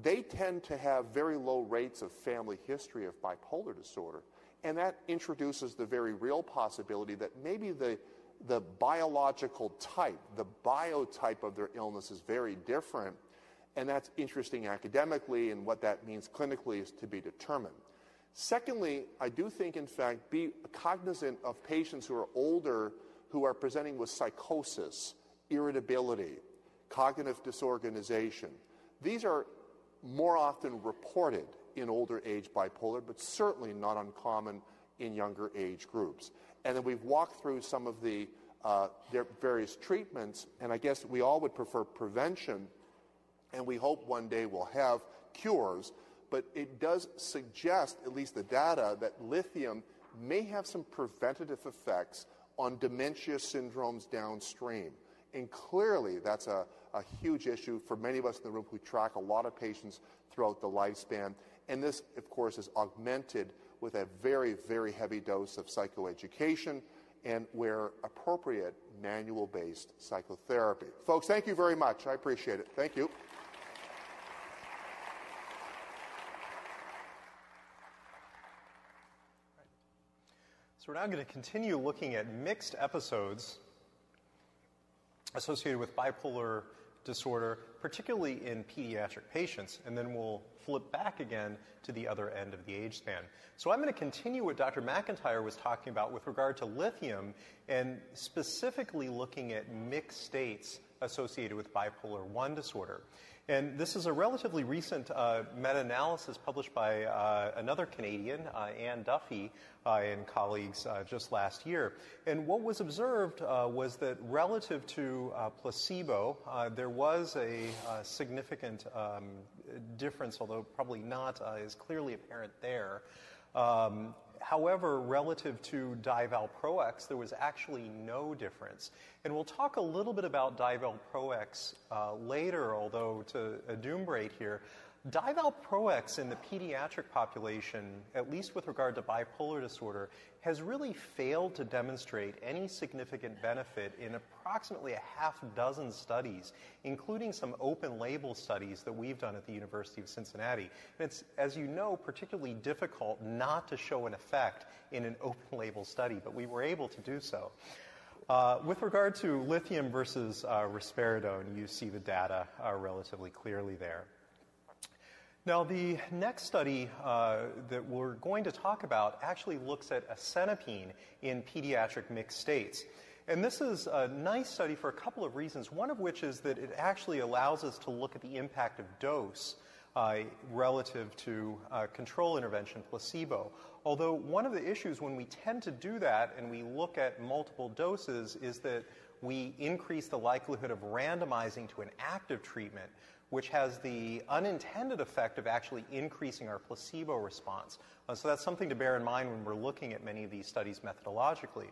they tend to have very low rates of family history of bipolar disorder. And that introduces the very real possibility that maybe the, the biological type, the biotype of their illness is very different. And that's interesting academically, and what that means clinically is to be determined. Secondly, I do think, in fact, be cognizant of patients who are older who are presenting with psychosis, irritability, cognitive disorganization. These are more often reported in older age bipolar, but certainly not uncommon in younger age groups. And then we've walked through some of the uh, various treatments, and I guess we all would prefer prevention, and we hope one day we'll have cures but it does suggest, at least the data, that lithium may have some preventative effects on dementia syndromes downstream. And clearly, that's a, a huge issue for many of us in the room who track a lot of patients throughout the lifespan. And this, of course, is augmented with a very, very heavy dose of psychoeducation and, where appropriate, manual based psychotherapy. Folks, thank you very much. I appreciate it. Thank you. So we're now going to continue looking at mixed episodes associated with bipolar disorder, particularly in pediatric patients, and then we'll flip back again to the other end of the age span. So I'm going to continue what Dr. McIntyre was talking about with regard to lithium and specifically looking at mixed states associated with bipolar 1 disorder. And this is a relatively recent uh, meta analysis published by uh, another Canadian, uh, Anne Duffy, uh, and colleagues uh, just last year. And what was observed uh, was that relative to placebo, there was a significant um, difference, although probably not is clearly apparent there. Um, However, relative to divalproex, there was actually no difference. And we'll talk a little bit about divalproex uh, later, although to adumbrate here, Divalproex in the pediatric population, at least with regard to bipolar disorder, has really failed to demonstrate any significant benefit in approximately a half dozen studies, including some open label studies that we've done at the University of Cincinnati. And it's, as you know, particularly difficult not to show an effect in an open label study, but we were able to do so. Uh, with regard to lithium versus uh, risperidone, you see the data uh, relatively clearly there. Now, the next study uh, that we're going to talk about actually looks at asenapine in pediatric mixed states. And this is a nice study for a couple of reasons, one of which is that it actually allows us to look at the impact of dose uh, relative to uh, control intervention, placebo. Although one of the issues when we tend to do that and we look at multiple doses is that we increase the likelihood of randomizing to an active treatment, which has the unintended effect of actually increasing our placebo response. Uh, so that's something to bear in mind when we're looking at many of these studies methodologically.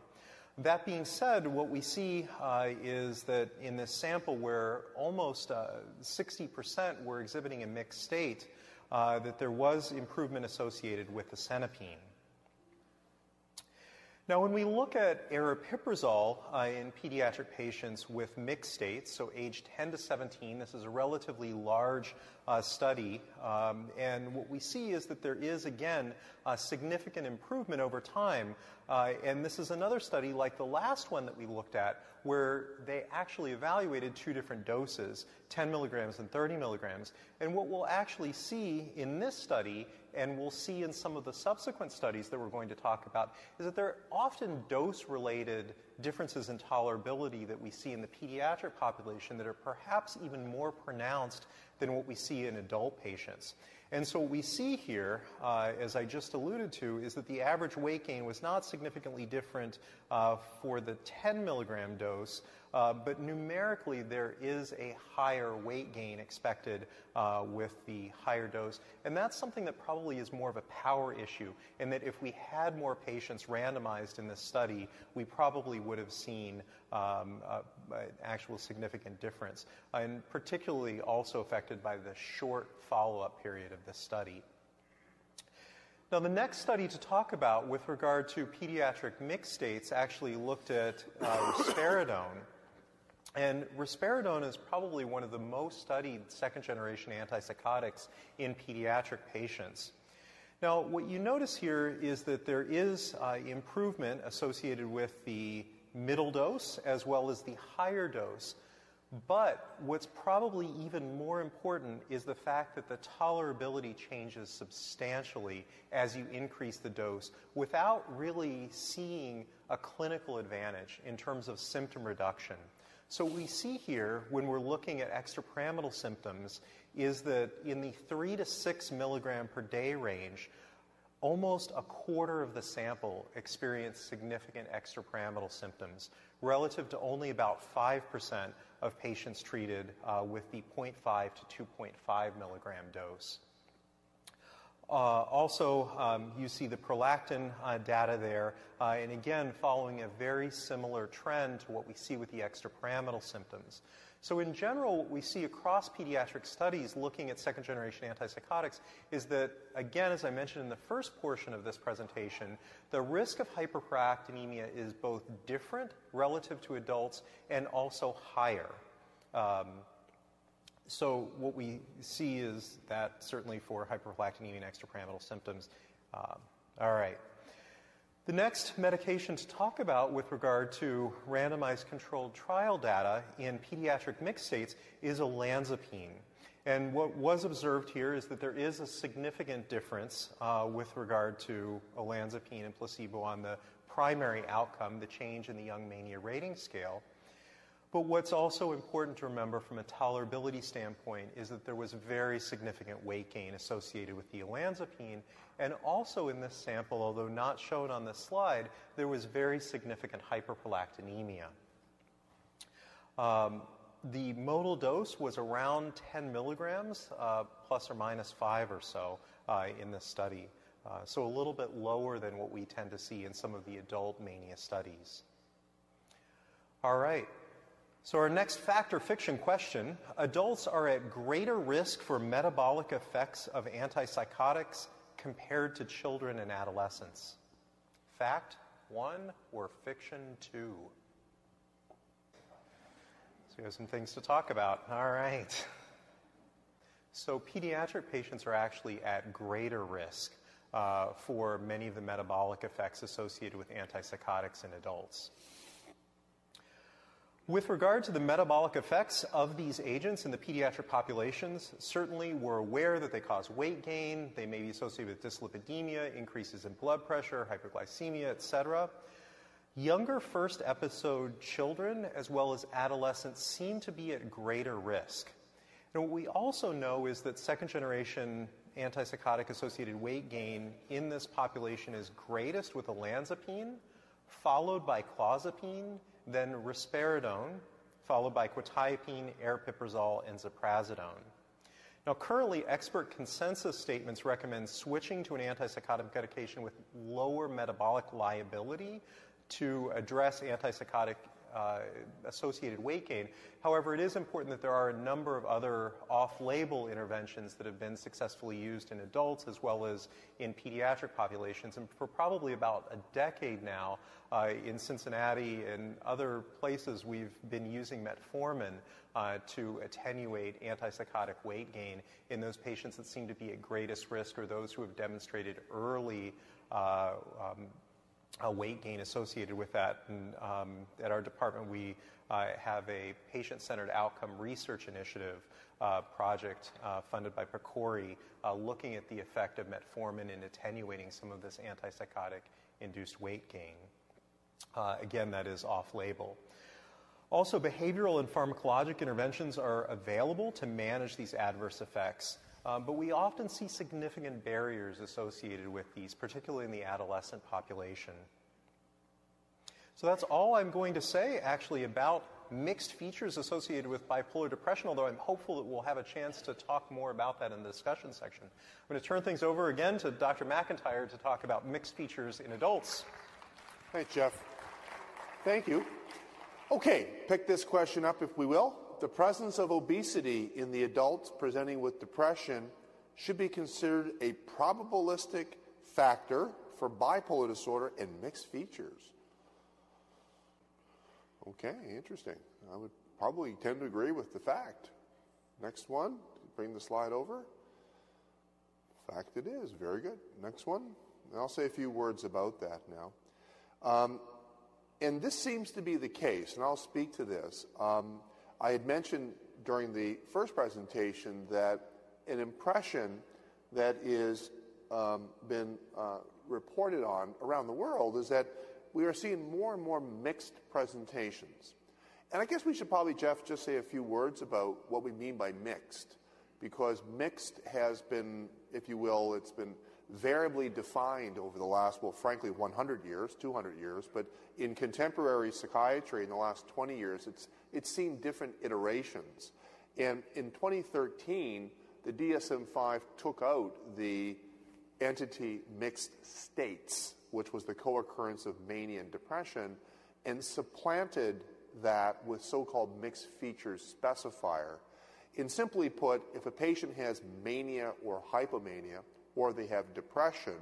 That being said, what we see uh, is that in this sample where almost uh, 60% were exhibiting a mixed state, uh, that there was improvement associated with the asenapine. Now, when we look at aripiprazole uh, in pediatric patients with mixed states, so age 10 to 17, this is a relatively large uh, study, um, and what we see is that there is, again, a significant improvement over time. Uh, and this is another study like the last one that we looked at, where they actually evaluated two different doses 10 milligrams and 30 milligrams. And what we'll actually see in this study and we'll see in some of the subsequent studies that we're going to talk about, is that there are often dose related differences in tolerability that we see in the pediatric population that are perhaps even more pronounced than what we see in adult patients. And so, what we see here, uh, as I just alluded to, is that the average weight gain was not significantly different uh, for the 10 milligram dose uh, but numerically, there is a higher weight gain expected uh, with the higher dose. And that's something that probably is more of a power issue, and that if we had more patients randomized in this study, we probably would have seen um, actual significant difference, and particularly also affected by the short follow up period of this study. Now, the next study to talk about with regard to pediatric mixed states actually looked at uh, risperidone. And risperidone is probably one of the most studied second generation antipsychotics in pediatric patients. Now, what you notice here is that there is uh, improvement associated with the middle dose as well as the higher dose. But what's probably even more important is the fact that the tolerability changes substantially as you increase the dose without really seeing a clinical advantage in terms of symptom reduction. So, what we see here when we're looking at extrapyramidal symptoms is that in the 3 to 6 milligram per day range, almost a quarter of the sample experienced significant extrapyramidal symptoms, relative to only about 5% of patients treated uh, with the 0.5 to 2.5 milligram dose. Uh, also, um, you see the prolactin uh, data there, uh, and again, following a very similar trend to what we see with the extrapyramidal symptoms. So, in general, what we see across pediatric studies looking at second generation antipsychotics is that, again, as I mentioned in the first portion of this presentation, the risk of hyperprolactinemia is both different relative to adults and also higher. Um, so what we see is that certainly for hyperprolactinemia and extrapyramidal symptoms. Um, all right. The next medication to talk about with regard to randomized controlled trial data in pediatric mixed states is olanzapine. And what was observed here is that there is a significant difference uh, with regard to olanzapine and placebo on the primary outcome, the change in the Young Mania Rating Scale. But what's also important to remember from a tolerability standpoint is that there was very significant weight gain associated with the olanzapine. And also in this sample, although not shown on this slide, there was very significant hyperprolactinemia. Um, the modal dose was around 10 milligrams, uh, plus or minus five or so, uh, in this study. Uh, so a little bit lower than what we tend to see in some of the adult mania studies. All right. So, our next fact or fiction question adults are at greater risk for metabolic effects of antipsychotics compared to children and adolescents. Fact one or fiction two? So, we have some things to talk about. All right. So, pediatric patients are actually at greater risk uh, for many of the metabolic effects associated with antipsychotics in adults. With regard to the metabolic effects of these agents in the pediatric populations, certainly we're aware that they cause weight gain, they may be associated with dyslipidemia, increases in blood pressure, hyperglycemia, etc. Younger first episode children as well as adolescents seem to be at greater risk. And what we also know is that second generation antipsychotic associated weight gain in this population is greatest with olanzapine, followed by clozapine then risperidone, followed by quetiapine, aripiprazole, and ziprasidone. Now, currently, expert consensus statements recommend switching to an antipsychotic medication with lower metabolic liability to address antipsychotic uh, associated weight gain. However, it is important that there are a number of other off label interventions that have been successfully used in adults as well as in pediatric populations. And for probably about a decade now, uh, in Cincinnati and other places, we've been using metformin uh, to attenuate antipsychotic weight gain in those patients that seem to be at greatest risk or those who have demonstrated early. Uh, um, weight gain associated with that. And um, at our department, we uh, have a patient centered outcome research initiative uh, project uh, funded by PCORI uh, looking at the effect of metformin in attenuating some of this antipsychotic induced weight gain. Uh, again, that is off label. Also, behavioral and pharmacologic interventions are available to manage these adverse effects. Um, but we often see significant barriers associated with these, particularly in the adolescent population. So that's all I'm going to say actually about mixed features associated with bipolar depression, although I'm hopeful that we'll have a chance to talk more about that in the discussion section. I'm going to turn things over again to Dr. McIntyre to talk about mixed features in adults. Thanks, Jeff. Thank you. Okay, pick this question up if we will the presence of obesity in the adults presenting with depression should be considered a probabilistic factor for bipolar disorder and mixed features. Okay, interesting. I would probably tend to agree with the fact. Next one, bring the slide over. Fact it is, very good. Next one, and I'll say a few words about that now. Um, and this seems to be the case, and I'll speak to this. Um, I had mentioned during the first presentation that an impression that is um, been uh, reported on around the world is that we are seeing more and more mixed presentations. And I guess we should probably, Jeff, just say a few words about what we mean by mixed, because mixed has been, if you will, it's been variably defined over the last, well, frankly, 100 years, 200 years, but in contemporary psychiatry in the last 20 years, it's, it's seen different iterations. And in 2013, the DSM 5 took out the entity mixed states, which was the co occurrence of mania and depression, and supplanted that with so called mixed features specifier. And simply put, if a patient has mania or hypomania, or they have depression,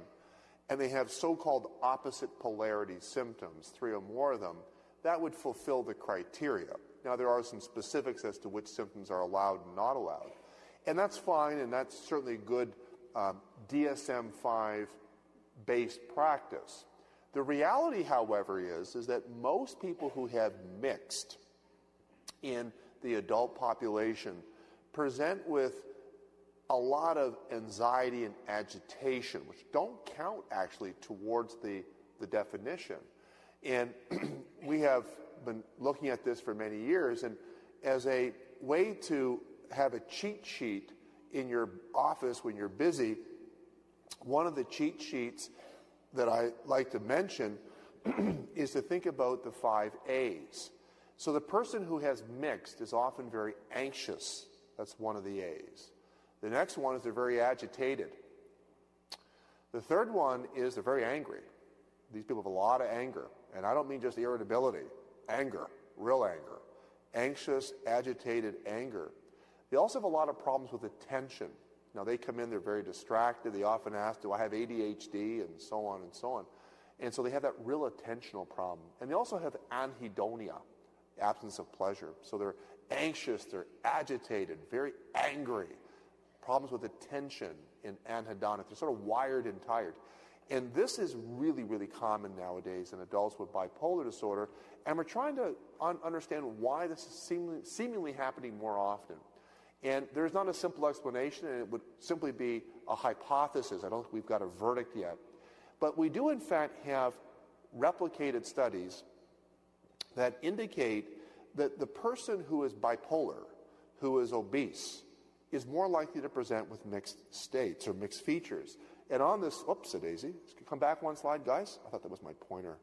and they have so called opposite polarity symptoms, three or more of them, that would fulfill the criteria. Now, there are some specifics as to which symptoms are allowed and not allowed. And that's fine, and that's certainly good um, DSM 5 based practice. The reality, however, is, is that most people who have mixed in the adult population present with a lot of anxiety and agitation, which don't count actually towards the, the definition. And we have been looking at this for many years, and as a way to have a cheat sheet in your office when you're busy, one of the cheat sheets that I like to mention is to think about the five A's. So the person who has mixed is often very anxious. That's one of the A's. The next one is they're very agitated. The third one is they're very angry. These people have a lot of anger. And I don't mean just irritability, anger, real anger. Anxious, agitated anger. They also have a lot of problems with attention. Now, they come in, they're very distracted. They often ask, Do I have ADHD? and so on and so on. And so they have that real attentional problem. And they also have anhedonia, absence of pleasure. So they're anxious, they're agitated, very angry problems with attention in anhedonic. They're sort of wired and tired. And this is really, really common nowadays in adults with bipolar disorder. And we're trying to un- understand why this is seemingly, seemingly happening more often. And there's not a simple explanation, and it would simply be a hypothesis. I don't think we've got a verdict yet. But we do, in fact, have replicated studies that indicate that the person who is bipolar, who is obese, is more likely to present with mixed states or mixed features. And on this, oops, daisy. Come back one slide, guys. I thought that was my pointer.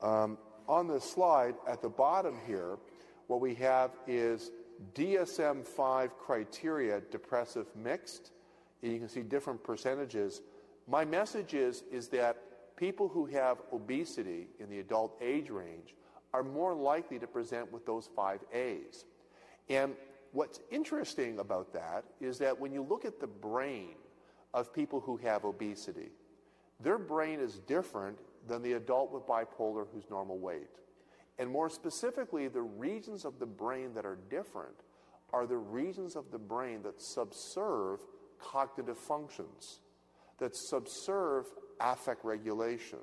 Um, on this slide, at the bottom here, what we have is DSM 5 criteria depressive mixed, and you can see different percentages. My message is, is that people who have obesity in the adult age range are more likely to present with those five A's. And what's interesting about that is that when you look at the brain of people who have obesity, their brain is different than the adult with bipolar who's normal weight. And more specifically, the regions of the brain that are different are the regions of the brain that subserve cognitive functions, that subserve affect regulation,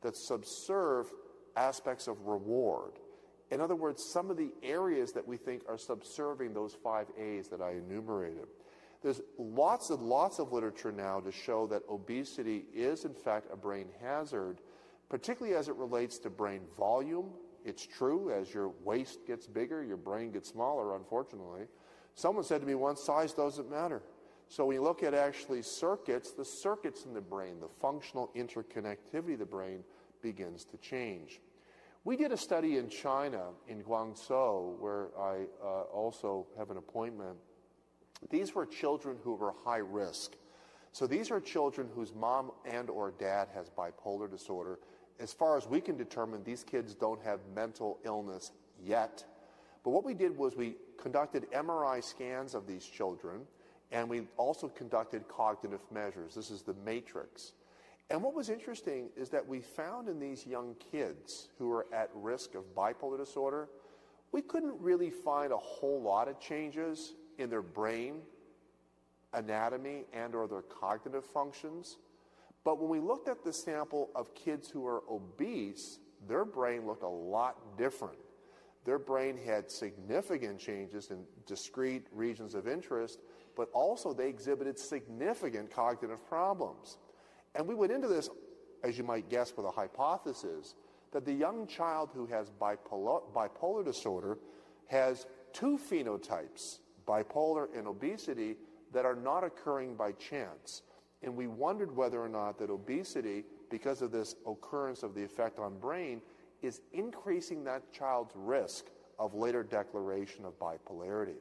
that subserve aspects of reward. In other words, some of the areas that we think are subserving those five A's that I enumerated. There's lots and lots of literature now to show that obesity is, in fact, a brain hazard, particularly as it relates to brain volume. It's true, as your waist gets bigger, your brain gets smaller, unfortunately. Someone said to me once, size doesn't matter. So when you look at actually circuits, the circuits in the brain, the functional interconnectivity of the brain begins to change. We did a study in China, in Guangzhou, where I uh, also have an appointment these were children who were high risk. So these are children whose mom and or dad has bipolar disorder. As far as we can determine, these kids don't have mental illness yet. But what we did was we conducted MRI scans of these children, and we also conducted cognitive measures. This is the matrix. And what was interesting is that we found in these young kids who were at risk of bipolar disorder, we couldn't really find a whole lot of changes in their brain anatomy and or their cognitive functions. But when we looked at the sample of kids who are obese, their brain looked a lot different. Their brain had significant changes in discrete regions of interest, but also they exhibited significant cognitive problems. And we went into this, as you might guess, with a hypothesis that the young child who has bipolar, bipolar disorder has two phenotypes bipolar and obesity that are not occurring by chance. And we wondered whether or not that obesity, because of this occurrence of the effect on brain, is increasing that child's risk of later declaration of bipolarity.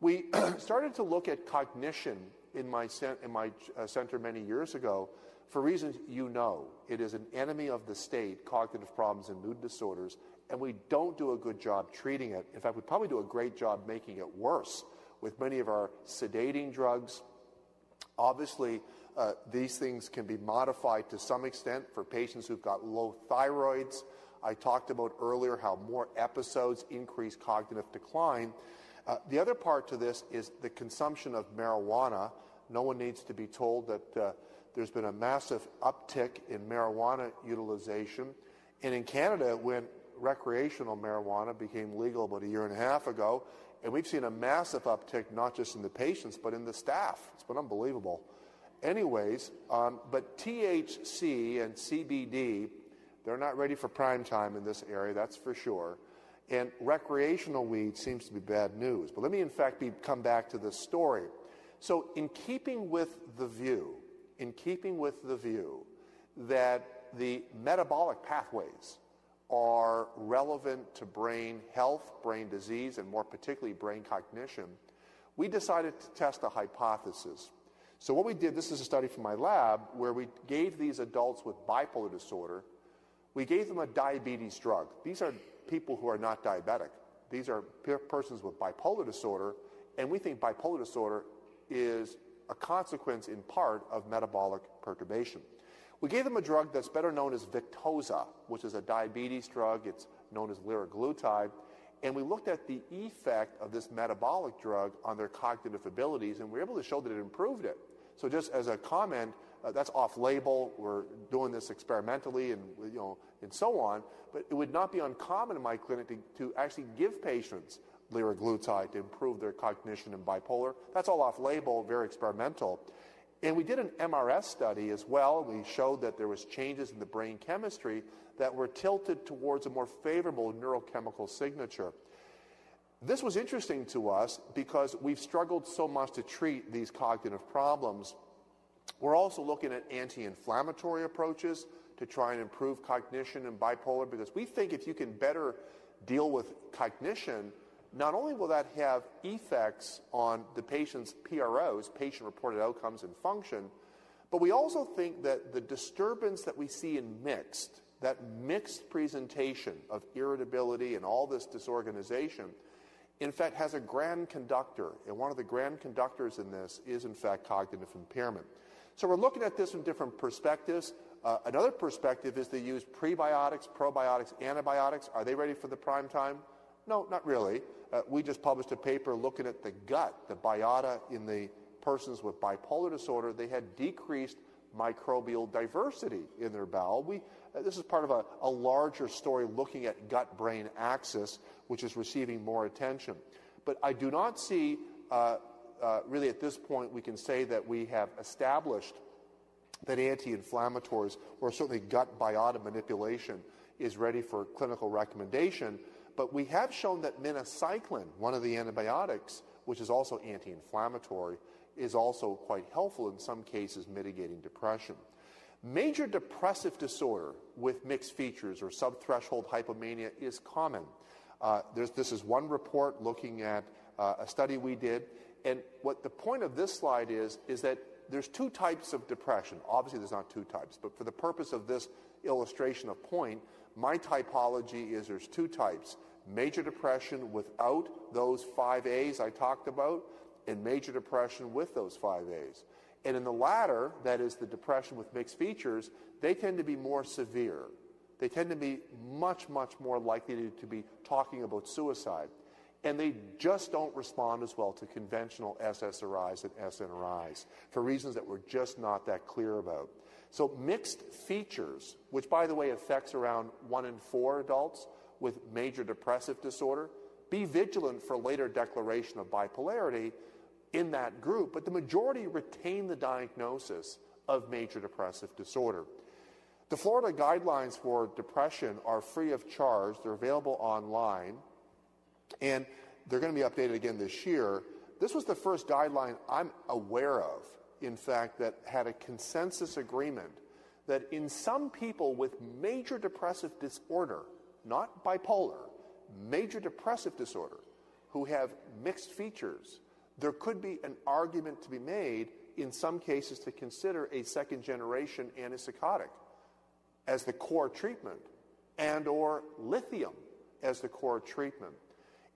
We started to look at cognition in my, in my uh, center many years ago for reasons you know. It is an enemy of the state, cognitive problems and mood disorders, and we don't do a good job treating it. In fact, we probably do a great job making it worse with many of our sedating drugs. Obviously, uh, these things can be modified to some extent for patients who've got low thyroids. I talked about earlier how more episodes increase cognitive decline. Uh, the other part to this is the consumption of marijuana. No one needs to be told that uh, there's been a massive uptick in marijuana utilization. And in Canada, when recreational marijuana became legal about a year and a half ago, and we've seen a massive uptick not just in the patients but in the staff. It's been unbelievable. Anyways, um, but THC and CBD, they're not ready for prime time in this area, that's for sure. And recreational weed seems to be bad news. But let me, in fact, be, come back to this story. So, in keeping with the view, in keeping with the view that the metabolic pathways are relevant to brain health, brain disease, and more particularly brain cognition, we decided to test a hypothesis. So, what we did this is a study from my lab where we gave these adults with bipolar disorder, we gave them a diabetes drug. These are people who are not diabetic, these are persons with bipolar disorder, and we think bipolar disorder is a consequence in part of metabolic perturbation. We gave them a drug that's better known as Victoza, which is a diabetes drug. It's known as liraglutide. And we looked at the effect of this metabolic drug on their cognitive abilities, and we were able to show that it improved it. So, just as a comment, uh, that's off-label. We're doing this experimentally, and you know, and so on. But it would not be uncommon in my clinic to, to actually give patients liraglutide to improve their cognition in bipolar. That's all off-label, very experimental. And we did an MRS study as well. We showed that there was changes in the brain chemistry that were tilted towards a more favorable neurochemical signature. This was interesting to us because we've struggled so much to treat these cognitive problems. We're also looking at anti-inflammatory approaches to try and improve cognition in bipolar because we think if you can better deal with cognition, not only will that have effects on the patient's PROs, patient reported outcomes and function, but we also think that the disturbance that we see in mixed, that mixed presentation of irritability and all this disorganization, in fact, has a grand conductor. And one of the grand conductors in this is, in fact, cognitive impairment. So we're looking at this from different perspectives. Uh, another perspective is to use prebiotics, probiotics, antibiotics. Are they ready for the prime time? No, not really. Uh, we just published a paper looking at the gut, the biota in the persons with bipolar disorder. They had decreased microbial diversity in their bowel. We, uh, this is part of a, a larger story looking at gut brain axis, which is receiving more attention. But I do not see, uh, uh, really at this point, we can say that we have established that anti inflammatories, or certainly gut biota manipulation, is ready for clinical recommendation. But we have shown that minocycline, one of the antibiotics, which is also anti inflammatory, is also quite helpful in some cases mitigating depression. Major depressive disorder with mixed features or subthreshold hypomania is common. Uh, this is one report looking at uh, a study we did. And what the point of this slide is, is that there's two types of depression. Obviously, there's not two types, but for the purpose of this illustration of point, my typology is there's two types major depression without those five A's I talked about, and major depression with those five A's. And in the latter, that is the depression with mixed features, they tend to be more severe. They tend to be much, much more likely to, be talking about suicide. And they just don't respond as well to conventional SSRIs and SNRIs for reasons that we're just not that clear about. So, mixed features, which by the way affects around one in four adults with major depressive disorder, be vigilant for later declaration of bipolarity in that group, but the majority retain the diagnosis of major depressive disorder. The Florida guidelines for depression are free of charge. They're available online, and they're going to be updated again this year. This was the first guideline I'm aware of, in fact, that had a consensus agreement that in some people with major depressive disorder, not bipolar, major depressive disorder, who have mixed features, there could be an argument to be made in some cases to consider a second generation antipsychotic as the core treatment and or lithium as the core treatment.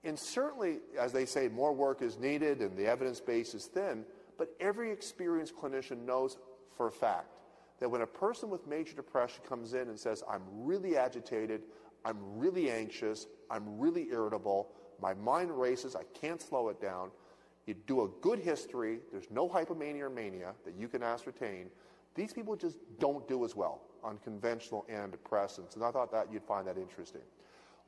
And certainly, as they say, more work is needed and the evidence base is thin, but every experienced clinician knows for a fact that when a person with major depression comes in and says, I'm really agitated, I'm really anxious, I'm really irritable, my mind races, I can't slow it down, you do a good history, there's no hypomania or mania that you can ascertain. These people just don't do as well on conventional antidepressants, and I thought that you'd find that interesting.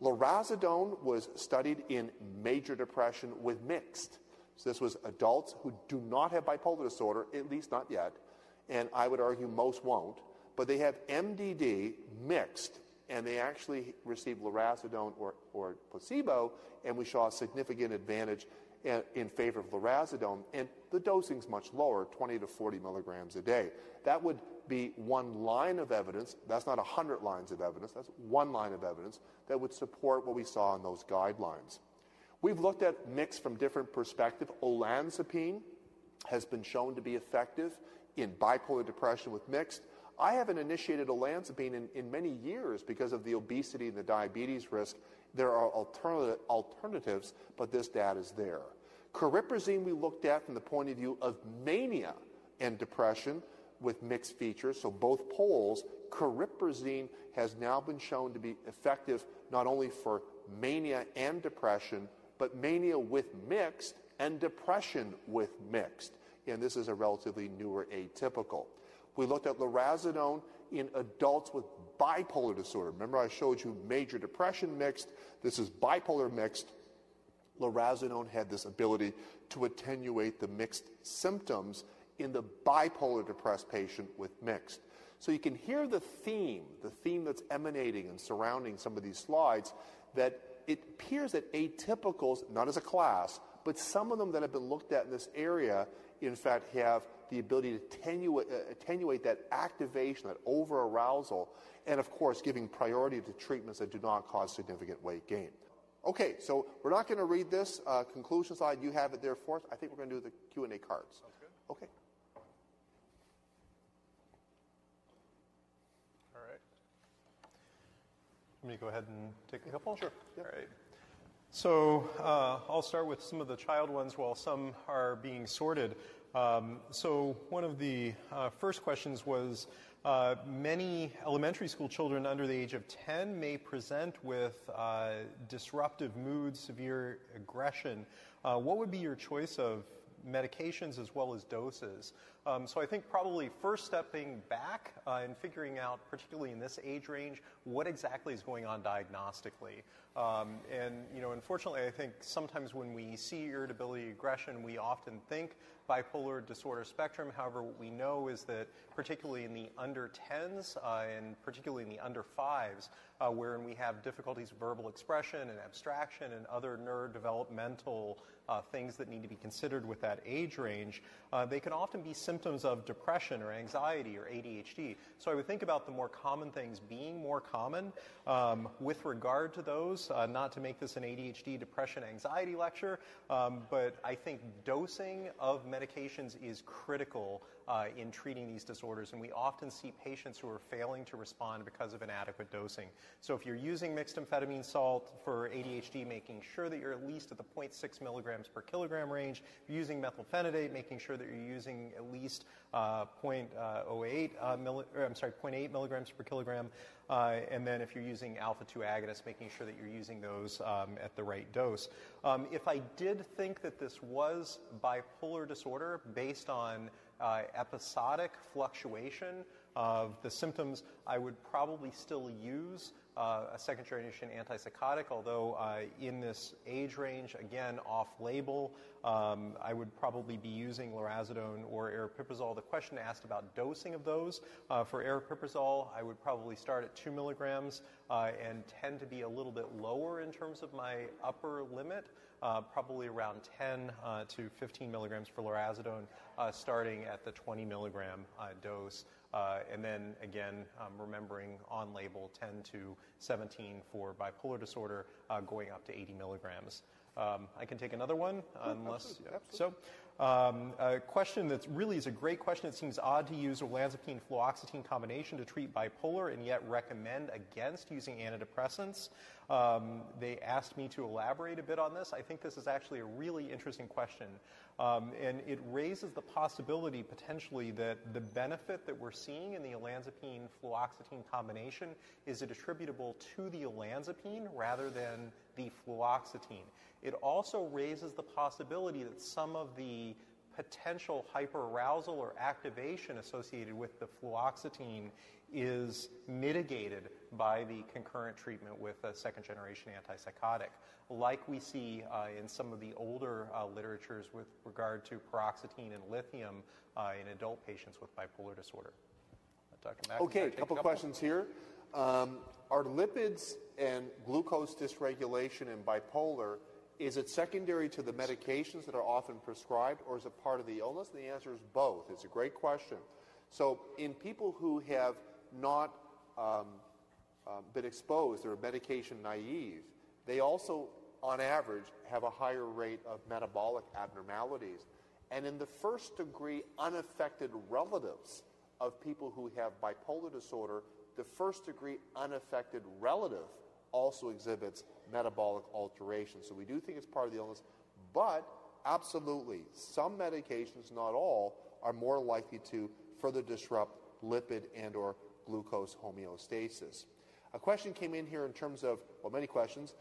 Lurasidone was studied in major depression with mixed. So this was adults who do not have bipolar disorder, at least not yet, and I would argue most won't, but they have MDD mixed, and they actually received lurasidone or, or placebo, and we saw a significant advantage in favor of lurasidone, and the dosing's much lower, 20 to 40 milligrams a day. That would be one line of evidence. That's not 100 lines of evidence. That's one line of evidence that would support what we saw in those guidelines. We've looked at mix from different perspectives. Olanzapine has been shown to be effective in bipolar depression with mixed. I haven't initiated olanzapine in, in many years because of the obesity and the diabetes risk there are alternative, alternatives, but this data is there. Cariprazine we looked at from the point of view of mania and depression with mixed features, so both poles. Cariprazine has now been shown to be effective not only for mania and depression, but mania with mixed and depression with mixed. And this is a relatively newer atypical. We looked at lurasidone in adults with bipolar disorder. Remember, I showed you major depression mixed. This is bipolar mixed. Lurasidone had this ability to attenuate the mixed symptoms in the bipolar depressed patient with mixed. So you can hear the theme, the theme that's emanating and surrounding some of these slides, that it appears that atypicals, not as a class, but some of them that have been looked at in this area, in fact, have the ability to attenuate, uh, attenuate that activation, that over arousal, and of course, giving priority to treatments that do not cause significant weight gain. Okay, so we're not going to read this uh, conclusion slide. You have it there for us. I think we're going to do the Q&A cards. Good. Okay. All right. Let me go ahead and take a couple. Sure, yeah. All right. So uh, I'll start with some of the child ones while some are being sorted. Um, so one of the uh, first questions was uh, many elementary school children under the age of 10 may present with uh, disruptive moods, severe aggression. Uh, what would be your choice of medications as well as doses. Um, so I think probably first stepping back uh, and figuring out, particularly in this age range, what exactly is going on diagnostically. Um, and you know, unfortunately, I think sometimes when we see irritability, aggression, we often think bipolar disorder spectrum. However, what we know is that particularly in the under 10s uh, and particularly in the under 5s, uh, wherein we have difficulties with verbal expression and abstraction and other neurodevelopmental uh, things that need to be considered with that age range, uh, they can often be symptoms of depression or anxiety or ADHD. So I would think about the more common things being more common. Um, with regard to those, uh, not to make this an ADHD, depression, anxiety lecture, um, but I think dosing of medications is critical uh, in treating these disorders, and we often see patients who are failing to respond because of inadequate dosing. So if you're using mixed amphetamine salt for ADHD, making sure that you're at least at the 0.6 milligrams per kilogram range. If you're using methylphenidate, making sure that you're using at least uh, 0.08 uh, milli- or, I'm sorry, 0.8 milligrams per kilogram. Uh, and then if you're using alpha 2 agonists, making sure that you're using those um, at the right dose. Um, if I did think that this was bipolar disorder based on uh, episodic fluctuation of the symptoms, I would probably still use uh, a second generation antipsychotic, although uh, in this age range, again, off label, um, I would probably be using lurasidone or aripiprazole. The question asked about dosing of those. Uh, for aripiprazole, I would probably start at 2 milligrams uh, and tend to be a little bit lower in terms of my upper limit. Uh, probably around 10 uh, to 15 milligrams for lurasidone, uh, starting at the 20 milligram uh, dose. Uh, and then again, um, remembering on label 10 to 17 for bipolar disorder, uh, going up to 80 milligrams. Um, I can take another one, unless. absolutely, So, um, a question that really is a great question. It seems odd to use olanzapine fluoxetine combination to treat bipolar and yet recommend against using antidepressants. Um, they asked me to elaborate a bit on this. I think this is actually a really interesting question. Um, and it raises the possibility potentially that the benefit that we're seeing in the olanzapine fluoxetine combination is it attributable to the olanzapine rather than the fluoxetine. It also raises the possibility that some of the potential hyperarousal or activation associated with the fluoxetine is mitigated by the concurrent treatment with a second generation antipsychotic, like we see uh, in some of the older uh, literatures with regard to paroxetine and lithium uh, in adult patients with bipolar disorder. Dr. Mack, Okay, a take couple questions here. Um, are lipids and glucose dysregulation in bipolar, is it secondary to the medications that are often prescribed or is it part of the illness? And the answer is both. It's a great question. So in people who have not um, um, been exposed, they're medication naive, they also, on average, have a higher rate of metabolic abnormalities. And in the first degree unaffected relatives of people who have bipolar disorder, the first degree unaffected relative also exhibits metabolic alteration. So we do think it's part of the illness, but absolutely, some medications, not all, are more likely to further disrupt lipid and or glucose homeostasis. A question came in here in terms of, well, many questions.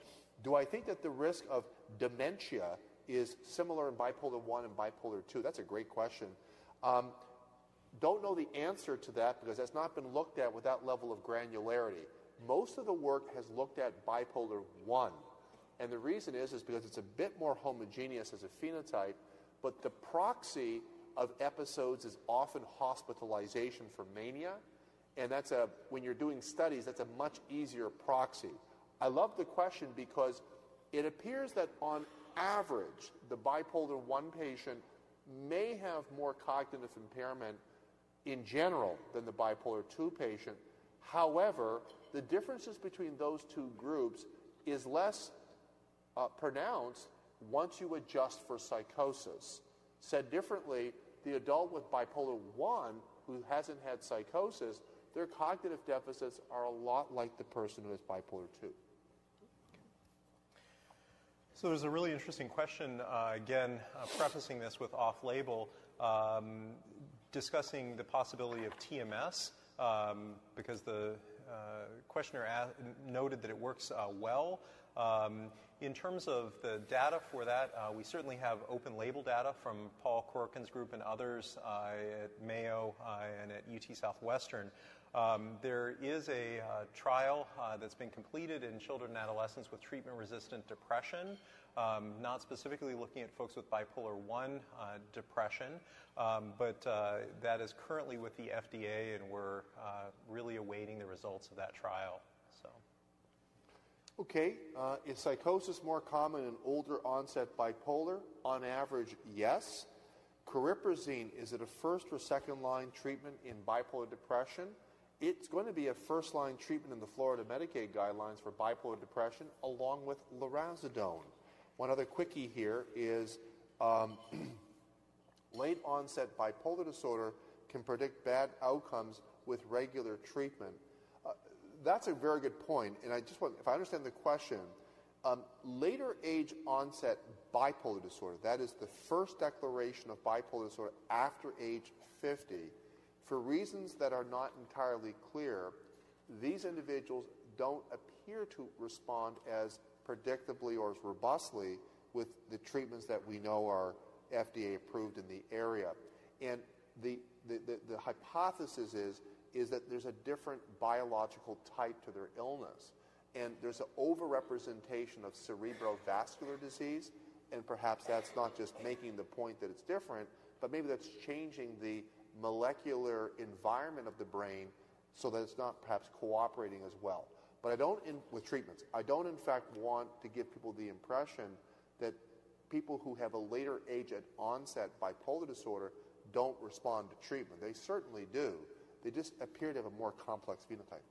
Do I think that the risk of dementia is similar in bipolar 1 and bipolar 2? That's a great question. Um, don't know the answer to that because that's not been looked at with that level of granularity. Most of the work has looked at bipolar 1. And the reason is, is because it's a bit more homogeneous as a phenotype, but the proxy of episodes is often hospitalization for mania. And that's a, when you're doing studies, that's a much easier proxy. I love the question because it appears that on average, the bipolar 1 patient may have more cognitive impairment in general than the bipolar 2 patient. However, the differences between those two groups is less uh, pronounced once you adjust for psychosis. Said differently, the adult with bipolar 1 who hasn't had psychosis, their cognitive deficits are a lot like the person who has bipolar 2. So there's a really interesting question, uh, again, uh, prefacing this with off label, um, discussing the possibility of TMS, um, because the uh, questioner a- noted that it works uh, well. Um, in terms of the data for that, uh, we certainly have open label data from Paul Croarkin's group and others uh, at Mayo and at UT Southwestern. Um, there is a uh, trial uh, that's been completed in children and adolescents with treatment resistant depression, um, not specifically looking at folks with bipolar 1 uh, depression, um, but that is currently with the FDA, and we're really awaiting the results of that trial. So. Okay, uh, is psychosis more common in older onset bipolar? On average, yes. Cariprazine, is it a first or second line treatment in bipolar depression? It's going to be a first line treatment in the Florida Medicaid guidelines for bipolar depression, along with lurasidone. One other quickie here is um, late onset bipolar disorder can predict bad outcomes with regular treatment that's a very good point, and I just want, if I understand the question, um, later age onset bipolar disorder, that is the first declaration of bipolar disorder after age 50, for reasons that are not entirely clear, these individuals don't appear to respond as predictably or as robustly with the treatments that we know are FDA approved in the area. And the, the, the, the hypothesis is is that there's a different biological type to their illness. And there's an overrepresentation of cerebrovascular disease, and perhaps that's not just making the point that it's different, but maybe that's changing the molecular environment of the brain so that it's not perhaps cooperating as well. But I don't, in, with treatments, I don't in fact want to give people the impression that people who have a later age at onset bipolar disorder don't respond to treatment. They certainly do. They just appear to have a more complex phenotype.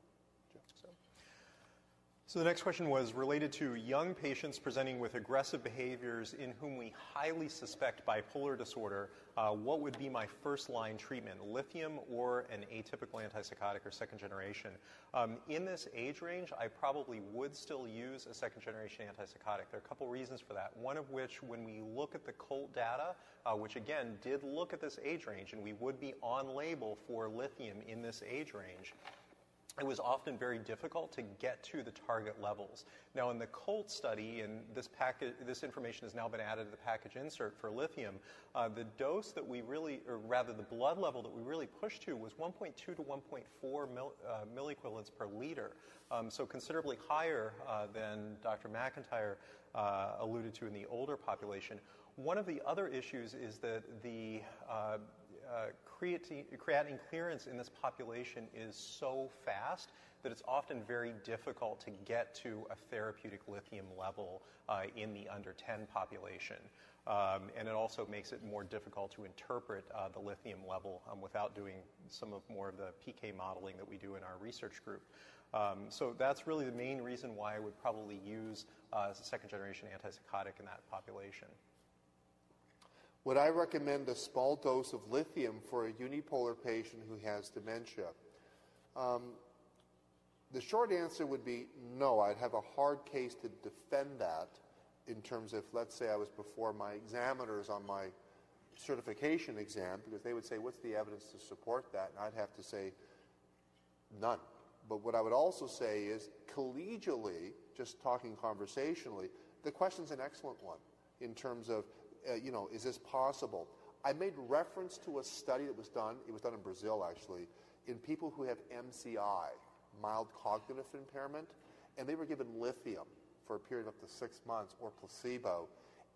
So the next question was related to young patients presenting with aggressive behaviors in whom we highly suspect bipolar disorder. Uh, what would be my first line treatment, lithium or an atypical antipsychotic or second generation? Um, in this age range, I probably would still use a second generation antipsychotic. There are a couple reasons for that. One of which, when we look at the COLT data, uh, which again did look at this age range, and we would be on label for lithium in this age range it was often very difficult to get to the target levels. Now, in the COLT study, and this, package, this information has now been added to the package insert for lithium, uh, the dose that we really, or rather the blood level that we really pushed to was 1.2 to 1.4 mil, uh, milliequivalents per liter, um, so considerably higher uh, than Dr. McIntyre uh, alluded to in the older population. One of the other issues is that the uh, creatine, creatinine clearance in this population is so fast that it's often very difficult to get to a therapeutic lithium level uh, in the under 10 population. Um, and it also makes it more difficult to interpret uh, the lithium level um, without doing some of more of the PK modeling that we do in our research group. Um, so that's really the main reason why I would probably use uh, a second generation antipsychotic in that population. Would I recommend a small dose of lithium for a unipolar patient who has dementia? Um, the short answer would be no. I'd have a hard case to defend that in terms of, let's say, I was before my examiners on my certification exam, because they would say, What's the evidence to support that? And I'd have to say, None. But what I would also say is, collegially, just talking conversationally, the question's an excellent one in terms of uh, you know, is this possible? I made reference to a study that was done, it was done in Brazil actually, in people who have MCI, mild cognitive impairment, and they were given lithium for a period of up to six months or placebo.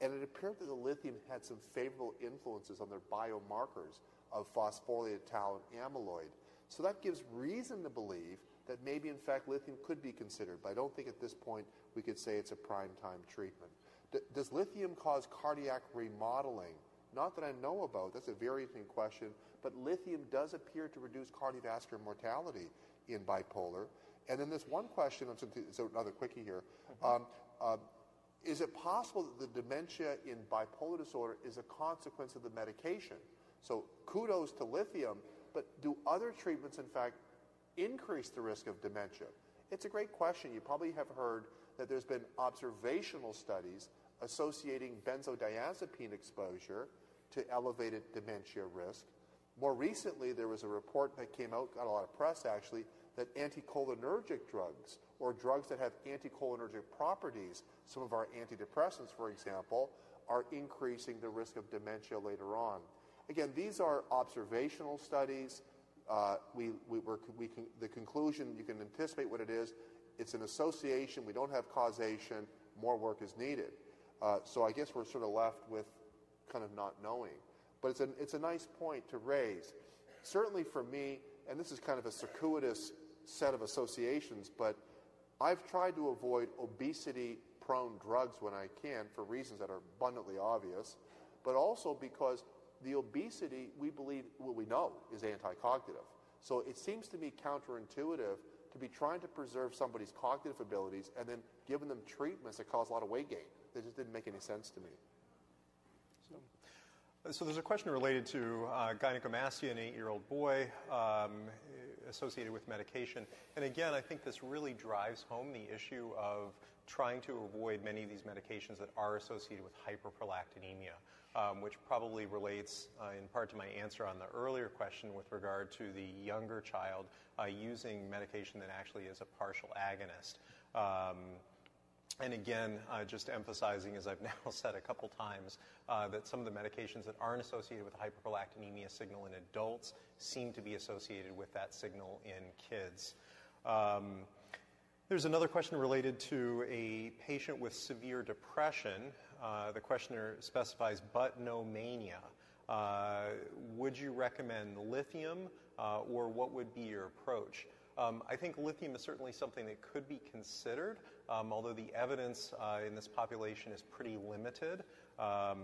And it appeared that the lithium had some favorable influences on their biomarkers of phosphorylated tau and amyloid. So that gives reason to believe that maybe, in fact, lithium could be considered. But I don't think at this point we could say it's a prime time treatment. Does lithium cause cardiac remodeling? Not that I know about. That's a very interesting question. But lithium does appear to reduce cardiovascular mortality in bipolar. And then this one question, so another quickie here. Mm-hmm. Um, uh, is it possible that the dementia in bipolar disorder is a consequence of the medication? So kudos to lithium, but do other treatments, in fact, increase the risk of dementia? It's a great question. You probably have heard that there's been observational studies associating benzodiazepine exposure to elevated dementia risk. More recently, there was a report that came out, got a lot of press actually, that anticholinergic drugs or drugs that have anticholinergic properties, some of our antidepressants, for example, are increasing the risk of dementia later on. Again, these are observational studies. Uh, we, we, we the conclusion, you can anticipate what it is. It's an association. We don't have causation. More work is needed. Uh, so I guess we're sort of left with kind of not knowing. But it's a, it's a nice point to raise. Certainly for me, and this is kind of a circuitous set of associations, but I've tried to avoid obesity prone drugs when I can for reasons that are abundantly obvious, but also because the obesity we believe, well, we know, is anti cognitive. So it seems to me counterintuitive to be trying to preserve somebody's cognitive abilities and then giving them treatments that cause a lot of weight gain. That just didn't make any sense to me. So, so there's a question related to uh, gynecomastia, an eight-year-old boy um, associated with medication. And again, I think this really drives home the issue of trying to avoid many of these medications that are associated with hyperprolactinemia um, which probably relates uh, in part to my answer on the earlier question with regard to the younger child uh, using medication that actually is a partial agonist. Um, and again, uh, just emphasizing, as I've now said a couple times, uh, that some of the medications that aren't associated with hyperprolactinemia signal in adults seem to be associated with that signal in kids. Um, there's another question related to a patient with severe depression uh, the questioner specifies but no mania. Uh, would you recommend lithium uh, or what would be your approach? Um, I think lithium is certainly something that could be considered, um, although the evidence uh, in this population is pretty limited um,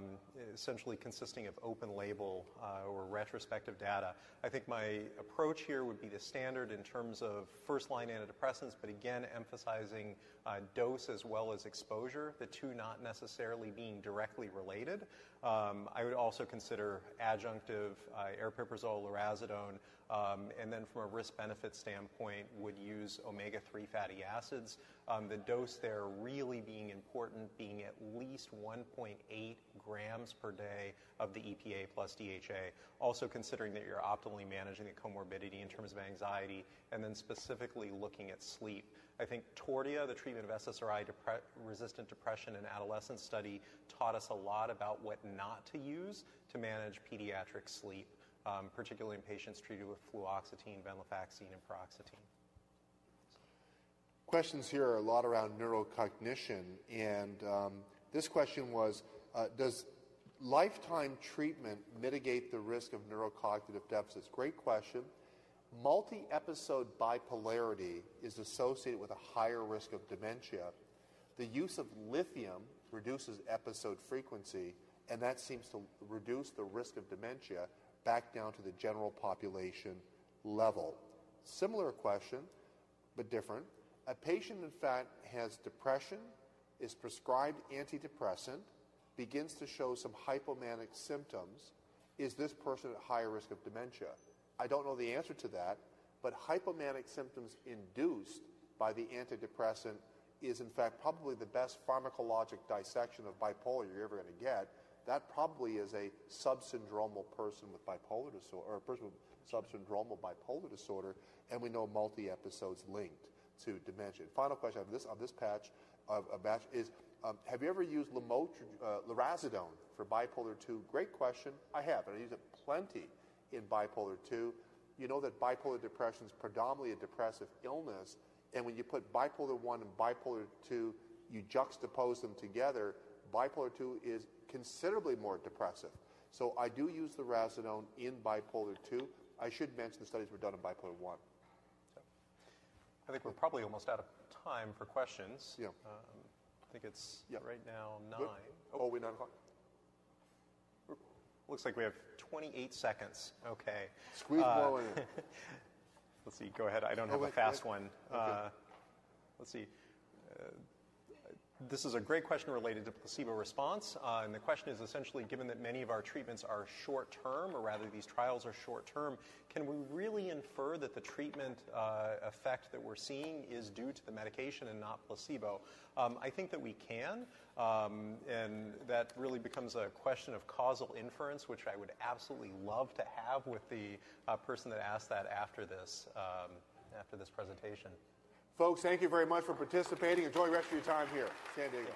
essentially consisting of open label uh, or retrospective data. I think my approach here would be the standard in terms of first line antidepressants, but again, emphasizing uh, dose as well as exposure, the two not necessarily being directly related. Um, I would also consider adjunctive uh, aripiprazole, lurasidone, um, and then from a risk benefit standpoint, would use omega 3 fatty acids. Um, the dose there really being important, being at least 1.8 grams per day of the EPA plus DHA. Also considering that you're optimally managing the comorbidity in terms of anxiety, and then specifically looking at sleep. I think Tordia, the treatment of SSRI depre- resistant depression in adolescents study, taught us a lot about what not to use to manage pediatric sleep um, particularly in patients treated with fluoxetine, venlafaxine, and paroxetine. Questions here are a lot around neurocognition, and um, this question was uh, Does lifetime treatment mitigate the risk of neurocognitive deficits? Great question. Multi episode bipolarity is associated with a higher risk of dementia. The use of lithium reduces episode frequency, and that seems to reduce the risk of dementia back down to the general population level. Similar question, but different. A patient, in fact, has depression, is prescribed antidepressant, begins to show some hypomanic symptoms. Is this person at higher risk of dementia? I don't know the answer to that, but hypomanic symptoms induced by the antidepressant is, in fact, probably the best pharmacologic dissection of bipolar you're ever going to get that probably is a subsyndromal person with bipolar disorder, or a person with subsyndromal bipolar disorder, and we know multi-episodes linked to dementia. Final question on this on this patch of a batch is: um, Have you ever used Lamotr- uh, lurasidone for bipolar two? Great question. I have, and I use it plenty in bipolar two. You know that bipolar depression is predominantly a depressive illness, and when you put bipolar one and bipolar two, you juxtapose them together. Bipolar two is considerably more depressive. So I do use the lurasidone in bipolar 2. I should mention the studies were done in bipolar 1. I think we're probably almost out of time for questions. Yeah. Um, I think it's yeah. right now 9. Oh, oh we 9 o'clock? Looks like we have 28 seconds. Okay. Squeeze uh, more in. let's see. Go ahead. I don't oh, have wait, a fast wait. one. Okay. Uh, let's see. Uh, This is a great question related to placebo response. Uh, and the question is essentially given that many of our treatments are short term, or rather, these trials are short term, can we really infer that the treatment uh, effect that we're seeing is due to the medication and not placebo? Um, I think that we can. Um, and that really becomes a question of causal inference, which I would absolutely love to have with the uh, person that asked that after this, um, after this presentation. Folks, thank you very much for participating. Enjoy the rest of your time here. San Diego.